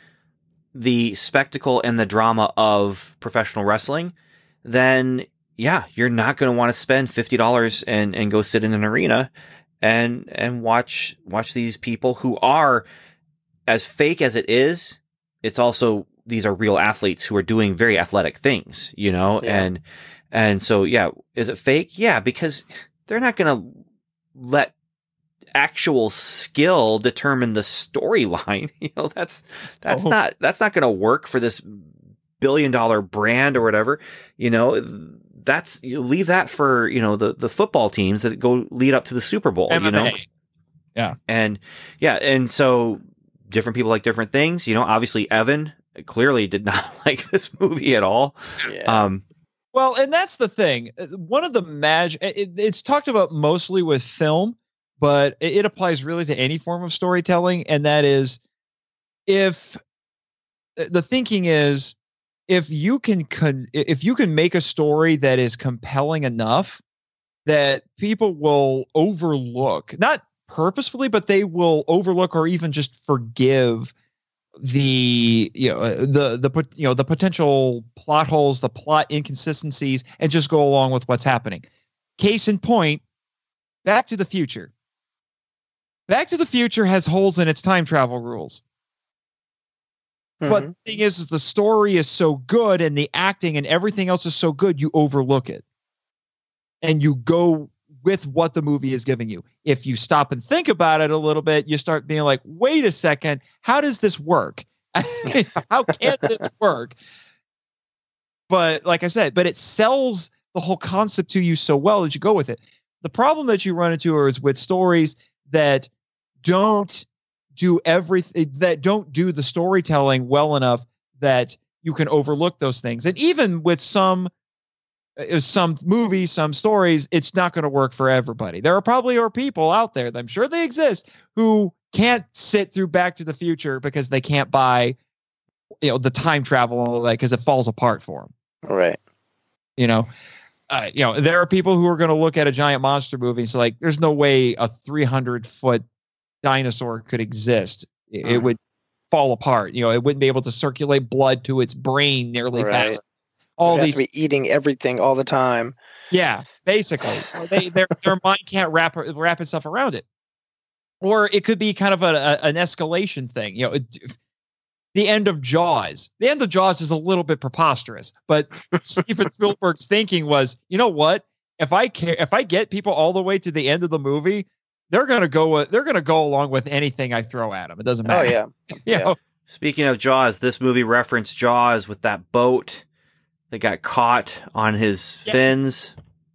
the spectacle and the drama of professional wrestling, then yeah, you're not going to want to spend fifty dollars and and go sit in an arena and and watch watch these people who are as fake as it is. It's also these are real athletes who are doing very athletic things, you know, Yeah. and and so yeah, is it fake? Yeah, because they're not going to let actual skill determine the storyline. You know, that's that's Oh. not that's not going to work for this billion dollar brand or whatever. You know, that's you leave that for you know the the football teams that go lead up to the Super Bowl. You know, MMA. and yeah, and so different people like different things. You know, obviously Evan clearly did not like this movie at all. Yeah. Um, Well, and that's the thing. Uh, One of the mag it, it's talked about mostly with film, but it, it applies really to any form of storytelling, and that is if uh, the thinking is if you can con- if you can make a story that is compelling enough that people will overlook not purposefully but they will overlook or even just forgive the you know the the you know the potential plot holes the plot inconsistencies and just go along with what's happening case in point back to the future back to the future has holes in its time travel rules But Mhm. the thing is, is the story is so good and the acting and everything else is so good, you overlook it. And you go with what the movie is giving you. If you stop and think about it a little bit, you start being like, wait a second, how does this work? how can this work? But like I said, but it sells the whole concept to you so well that you go with it. The problem that you run into is with stories that don't do everything that don't do the storytelling well enough that you can overlook those things. And even with some some movies, some stories, it's not going to work for everybody. There are probably are people out there, I'm sure they exist, who can't sit through Back to the Future because they can't buy, you know, the time travel and all that because it falls apart for them. Right. You know, uh, you know, there are people who are going to look at a giant monster movie and say, like, there's no way a 300 foot dinosaur could exist. It, it Mhm. would fall apart. You know, it wouldn't be able to circulate blood to its brain nearly Right. fast. All You'd have these to be eating everything all the time. yeah, basically, they their their mind can't wrap wrap itself around it, or it could be kind of a, a an escalation thing. You know, it, the end of Jaws. The end of Jaws is a little bit preposterous, but Steven Spielberg's thinking was, you know what? If I care, if I get people all the way to the end of the movie, they're gonna go. with- They're gonna go along with anything I throw at them. It doesn't oh, matter. Oh yeah. You yeah. know? Speaking of Jaws, this movie referenced Jaws with that boat that got caught on his Yeah. fins.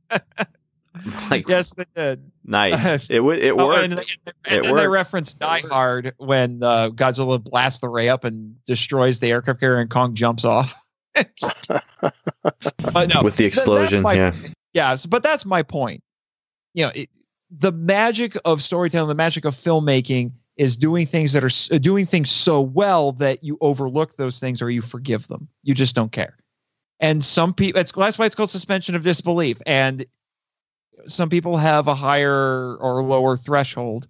like Yes, they did. nice. It it Oh, worked. and, and It then they worked. reference Die Hard when uh, Godzilla blasts the ray up and destroys the aircraft carrier, and Kong jumps off. but no, with the explosion. my- yeah. yeah. So, but that's my point. You know, it, the magic of storytelling, the magic of filmmaking, is doing things that are doing things so well that you overlook those things or you forgive them. You just don't care. And some people, it's that's why it's called suspension of disbelief. And some people have a higher or lower threshold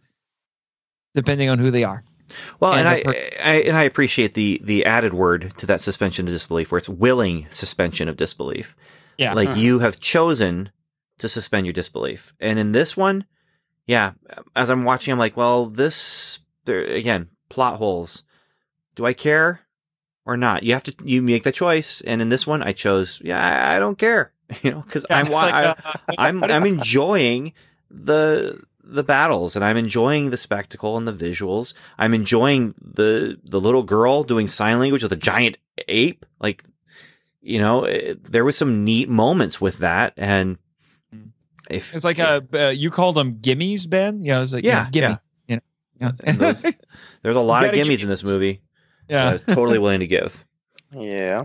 depending on who they are. Well, and, and I, per- I and I appreciate the the added word to that suspension of disbelief, where it's willing suspension of disbelief. Yeah. like Mhm. you have chosen to suspend your disbelief, and in this one, yeah, as I'm watching, I'm like, well, this there again, plot holes. Do I care or not? You have to you make the choice, and in this one, I chose, yeah, I, I don't care, you know, because Yeah, I'm like, I, uh, I'm I'm enjoying the the battles and I'm enjoying the spectacle and the visuals. I'm enjoying the the little girl doing sign language with a giant ape. Like, you know, it, there was some neat moments with that. And if It's like a uh, you called them gimmies, Ben. Yeah, it's like Yeah, gimme. You know, yeah. Those- there's a lot of gimmies in this. movie. That I yeah. was totally willing to give. Yeah.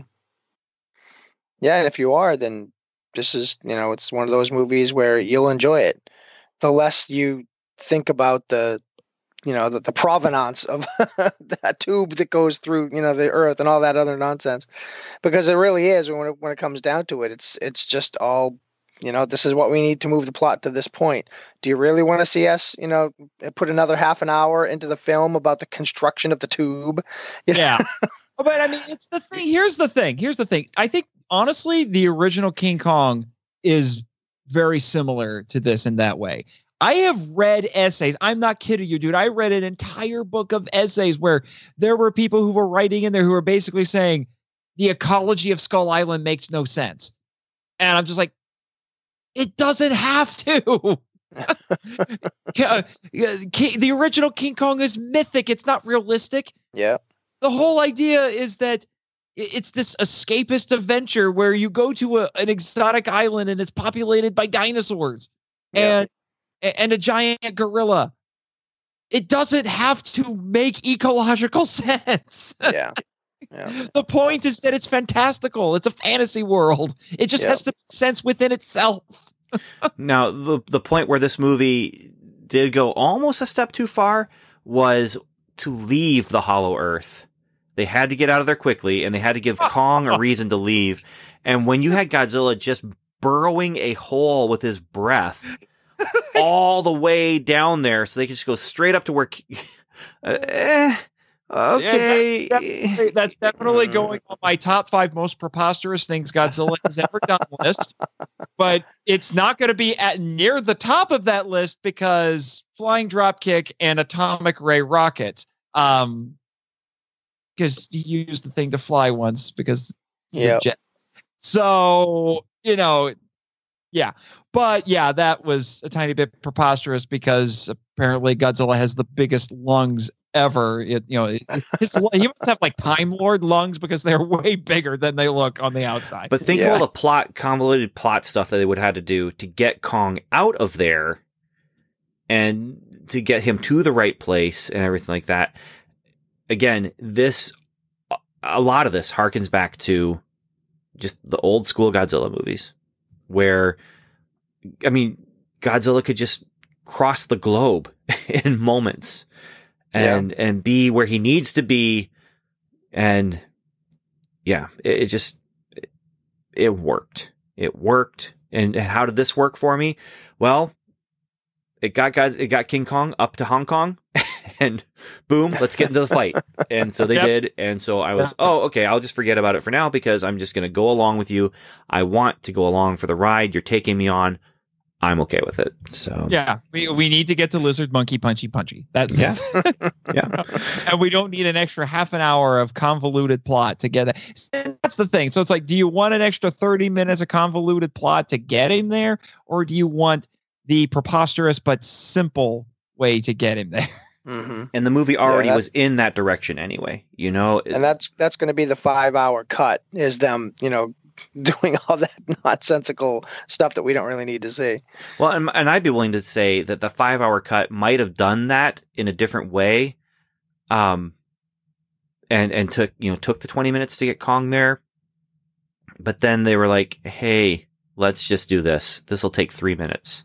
Yeah, and if you are, then this is, you know, it's one of those movies where you'll enjoy it. The less you think about the, you know, the, the provenance of that tube that goes through, you know, the earth and all that other nonsense. Because it really is when it, when it comes down to it, it's it's just all, you know, this is what we need to move the plot to this point. Do you really want to see us, you know, put another half an hour into the film about the construction of the tube? You yeah. But I mean, it's the thing. Here's the thing. Here's the thing. I think honestly, the original King Kong is very similar to this in that way. I have read essays. I'm not kidding you, dude. I read an entire book of essays where there were people who were writing in there who were basically saying the ecology of Skull Island makes no sense. And I'm just like, it doesn't have to. Uh, the original King Kong is mythic. It's not realistic Yeah. the whole idea is that it's this escapist adventure where you go to a, an exotic island and it's populated by dinosaurs Yeah. and and a giant gorilla. It doesn't have to make ecological sense. Yeah. Yeah. the point is that it's fantastical. It's a fantasy world. It just Yeah. has to make sense within itself. Now, the the point where this movie did go almost a step too far was to leave the Hollow Earth. They had to get out of there quickly, and they had to give Kong a reason to leave. And when you had Godzilla just burrowing a hole with his breath all the way down there, so they could just go straight up to where. Uh, eh, okay. Hey, That's definitely going on my top five most preposterous things Godzilla has ever done list. But it's not going to be at near the top of that list because flying dropkick and atomic ray rockets. Um, because he used the thing to fly once because Yeah. jet. So you know, yeah, but yeah, that was a tiny bit preposterous because apparently Godzilla has the biggest lungs ever. It, you know, it- his, he must have like Time Lord lungs because they're way bigger than they look on the outside. But think of all the plot, convoluted plot stuff that they would have had to do to get Kong out of there and to get him to the right place and everything like that. Again, this, a lot of this harkens back to just the old school Godzilla movies where, I mean, Godzilla could just cross the globe in moments and, and be where he needs to be. And yeah, it, it just, it, it worked. It worked. And how did this work for me? Well, it got God, it got King Kong up to Hong Kong, and boom, let's get into the fight. And so they Yep. did. And so I was, oh, okay, I'll just forget about it for now because I'm just going to go along with you. I want to go along for the ride you're taking me on. I'm okay with it. So yeah, we, we need to get to lizard monkey punchy punchy. That's Yeah. Yeah. and we don't need an extra half an hour of convoluted plot to get it. That's the thing. So it's like, do you want an extra 30 minutes of convoluted plot to get him there, or do you want the preposterous but simple way to get him there? hmm and the movie already that's- was in that direction anyway. You know, And that's that's going to be the five hour cut. Is them, you know, doing all that nonsensical stuff that we don't really need to see. Well, and, and I'd be willing to say that the five hour cut might have done that in a different way. Um, and, and took, you know, took the 20 minutes to get Kong there. But then they were like, Hey, let's just do this. This will take three minutes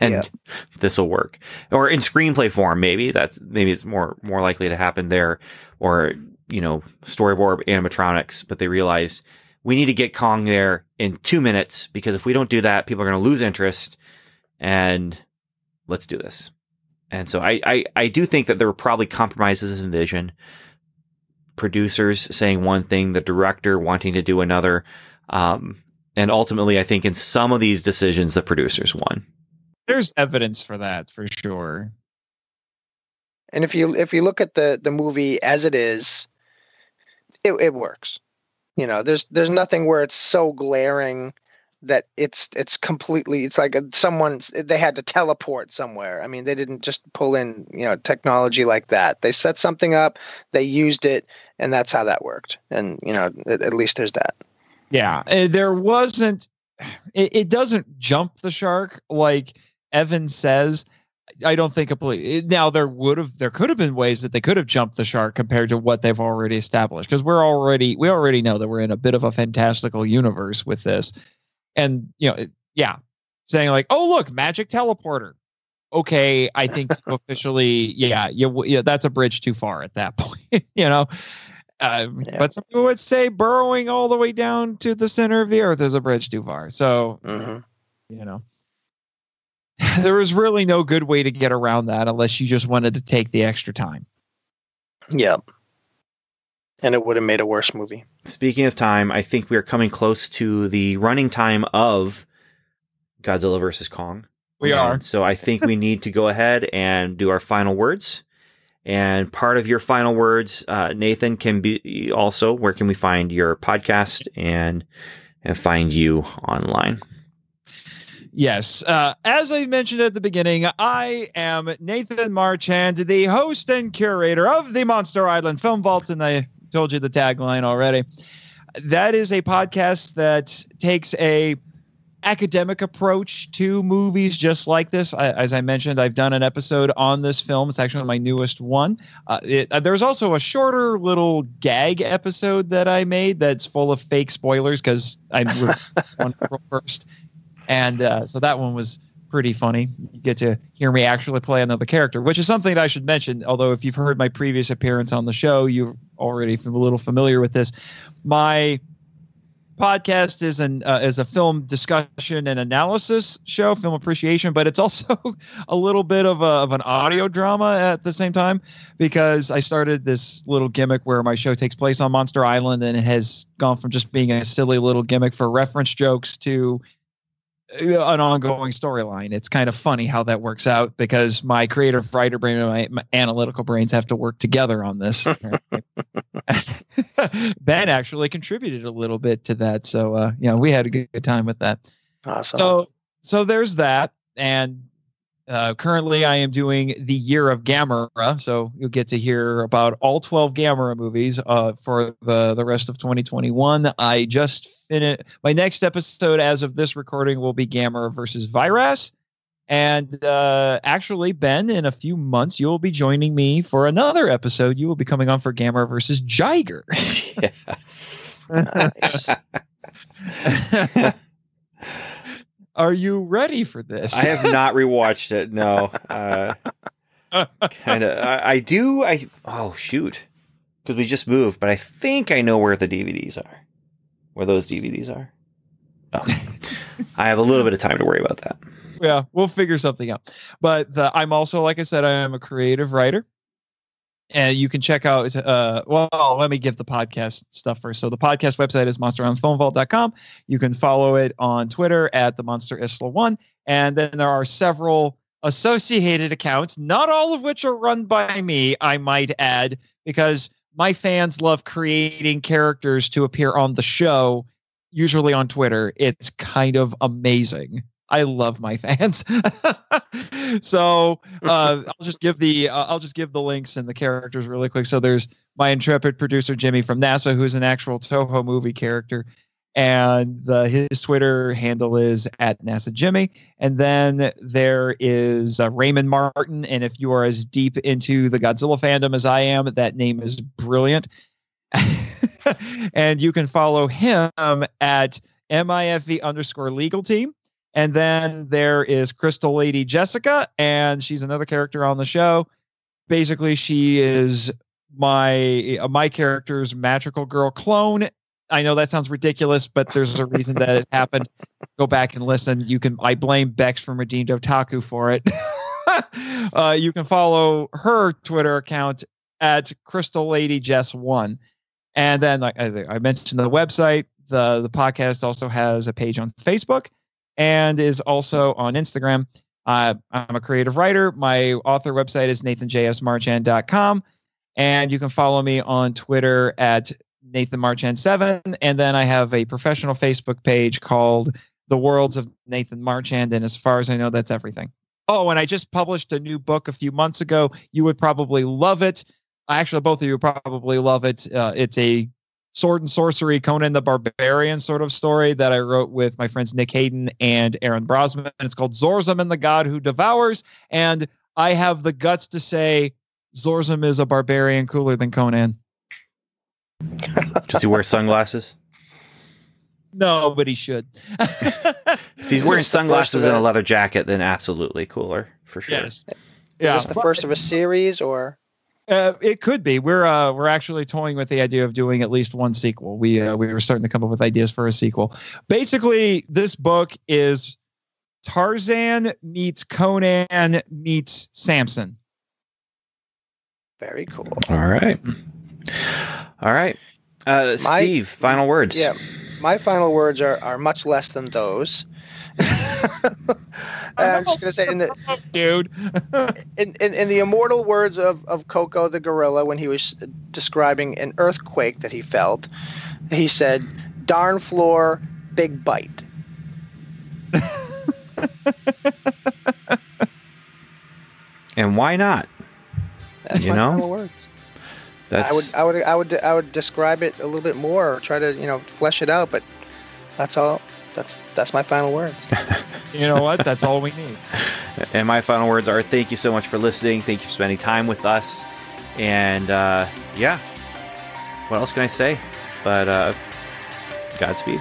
and Yeah. this will work. Or in screenplay form, maybe that's, maybe it's more, more likely to happen there or, you know, storyboard animatronics, but they realized we need to get Kong there in two minutes because if we don't do that, people are going to lose interest. And let's do this. And so I, I, I do think that there were probably compromises in vision. Producers saying one thing, the director wanting to do another. Um, and ultimately, I think in some of these decisions, the producers won. There's evidence for that for sure. And if you if you look at the the movie as it is, it, it works. You know, there's there's nothing where it's so glaring that it's it's completely it's like a, someone's they had to teleport somewhere. I mean, they didn't just pull in you know technology like that. They set something up, they used it, and that's how that worked. And you know, at, at least there's that. Yeah, uh, there wasn't. It, it doesn't jump the shark like Evan says. I don't think completely. Now there would have, there could have been ways that they could have jumped the shark compared to what they've already established. Because we're already, we already know that we're in a bit of a fantastical universe with this, and you know, it- yeah, saying like, oh look, magic teleporter. Okay, I think officially, yeah, you, yeah, that's a bridge too far at that point, you know. Uh, Yeah. But some people would say burrowing all the way down to the center of the earth is a bridge too far. So, Mm-hmm. you know, there was really no good way to get around that unless you just wanted to take the extra time. Yep. And it would have made a worse movie. Speaking of time, I think we are coming close to the running time of Godzilla versus Kong. We And are. So I think we need to go ahead and do our final words. And part of your final words, uh, Nathan, can be also where can we find your podcast and and find you online? Yes. Uh, as I mentioned at the beginning, I am Nathan Marchand, the host and curator of the Monster Island Film Vault, and I told you the tagline already. That is a podcast that takes a academic approach to movies just like this. I, as I mentioned, I've done an episode on this film. It's actually my newest one. Uh, it, uh, there's also a shorter little gag episode that I made that's full of fake spoilers because I re- on April first, and uh, so that one was pretty funny. You get to hear me actually play another character, which is something that I should mention. Although if you've heard my previous appearance on the show, you're already a little familiar with this. My podcast is an uh, is a film discussion and analysis show, film appreciation, but it's also a little bit of a, of an audio drama at the same time because I started this little gimmick where my show takes place on Monster Island and it has gone from just being a silly little gimmick for reference jokes to an ongoing storyline. It's kind of funny how that works out because my creative writer brain and my, my analytical brains have to work together on this. Ben actually contributed a little bit to that. So uh, yeah, we had a good, good time with that. Awesome. So so there's that, and uh, currently I am doing the year of Gamera. So you'll get to hear about all 12 Gamera movies uh, for the the rest of 2021. I just finished my next episode as of this recording will be Gamera versus Viras. And uh, actually, Ben, in a few months, you will be joining me for another episode. You will be coming on for Gamera versus Jiger. yes. Are you ready for this? I have not rewatched it. No. Uh, kind of. I, I do. I oh shoot, because we just moved, but I think I know where the DVDs are. Where those DVDs are. Oh. I have a little bit of time to worry about that. yeah, we'll figure something out. But the, I'm also, like I said, I am a creative writer. And you can check out, uh, well, let me give the podcast stuff first. So the podcast website is monsterislandfilmvault.com. You can follow it on Twitter at the Monster Isla One. And then there are several associated accounts, not all of which are run by me, I might add, because my fans love creating characters to appear on the show, usually on Twitter. It's kind of amazing. I love my fans. so uh, I'll just give the uh, I'll just give the links and the characters really quick. So there's my intrepid producer Jimmy from NASA, who's an actual Toho movie character, and the, his Twitter handle is at NASA Jimmy. And then there is uh, Raymond Martin, and if you are as deep into the Godzilla fandom as I am, that name is brilliant. and you can follow him at MIFV underscore legal team. And then there is Crystal Lady Jessica, and she's another character on the show. Basically, she is my uh, my character's magical girl clone. I know that sounds ridiculous, but there's a reason that it happened. Go back and listen. You can. I blame Bex from Redeemed Otaku for it. uh, you can follow her Twitter account at Crystal Lady Jess One, and then like I, mentioned the website. the The podcast also has a page on Facebook and is also on Instagram. Uh, I'm a creative writer. My author website is nathanjsmarchand.com. And you can follow me on Twitter at nathanmarchand7. And then I have a professional Facebook page called The Worlds of Nathan Marchand. And as far as I know, that's everything. Oh, and I just published a new book a few months ago. You would probably love it. Actually, both of you probably love it. Uh, it's a sword and sorcery Conan the Barbarian sort of story that I wrote with my friends Nick Hayden and Aaron Brosman. It's called Zorzum and the God Who Devours. And I have the guts to say Zorzum is a barbarian cooler than Conan. Does he wear sunglasses? No, but he should. If he's wearing Is this the first sunglasses and a leather jacket, then absolutely cooler for sure. yes. Is this the first of a series, or Uh, it could be. We're uh, we're actually toying with the idea of doing at least one sequel. We uh, we were starting to come up with ideas for a sequel. Basically, this book is Tarzan meets Conan meets Samson. very cool? All right. All right. Uh, My- Steve, final words. Yeah, my final words are, are much less than those. I'm just gonna say in the Dude. in, in, in the immortal words of, of Koko the gorilla when he was describing an earthquake that he felt, he said, "Darn floor, big bite." And why not? That's You my know? Final words. That's I would I would I would I would describe it a little bit more, or try to you know flesh it out, but that's all. That's that's my final words. You know what? That's all we need. And my final words are thank you so much for listening. Thank you for spending time with us. And uh, yeah, what else can I say? But uh, Godspeed.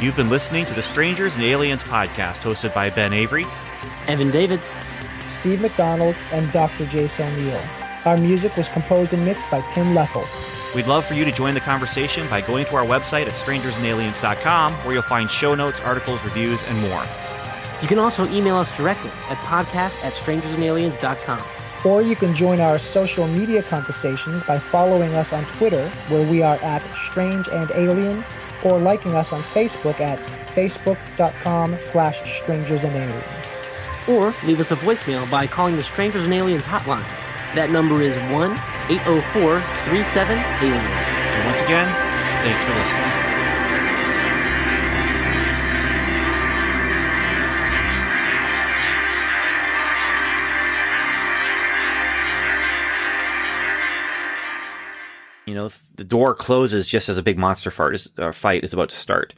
You've been listening to the Strangers and Aliens podcast hosted by Ben Avery. Evan David. Steve McDonald, and Dr. Jason O'Neill. Our music was composed and mixed by Tim Leffel. We'd love for you to join the conversation by going to our website at strangersandaliens.com where you'll find show notes, articles, reviews, and more. You can also email us directly at podcast at strangersandaliens.com. Or you can join our social media conversations by following us on Twitter, where we are at Strange and Alien, or liking us on Facebook at facebook.com slash strangers and aliens. Or leave us a voicemail by calling the Strangers and Aliens hotline. That number is 1 804 37 Alien. And once again, thanks for listening. You know, the door closes just as a big monster fart is, uh, fight is about to start.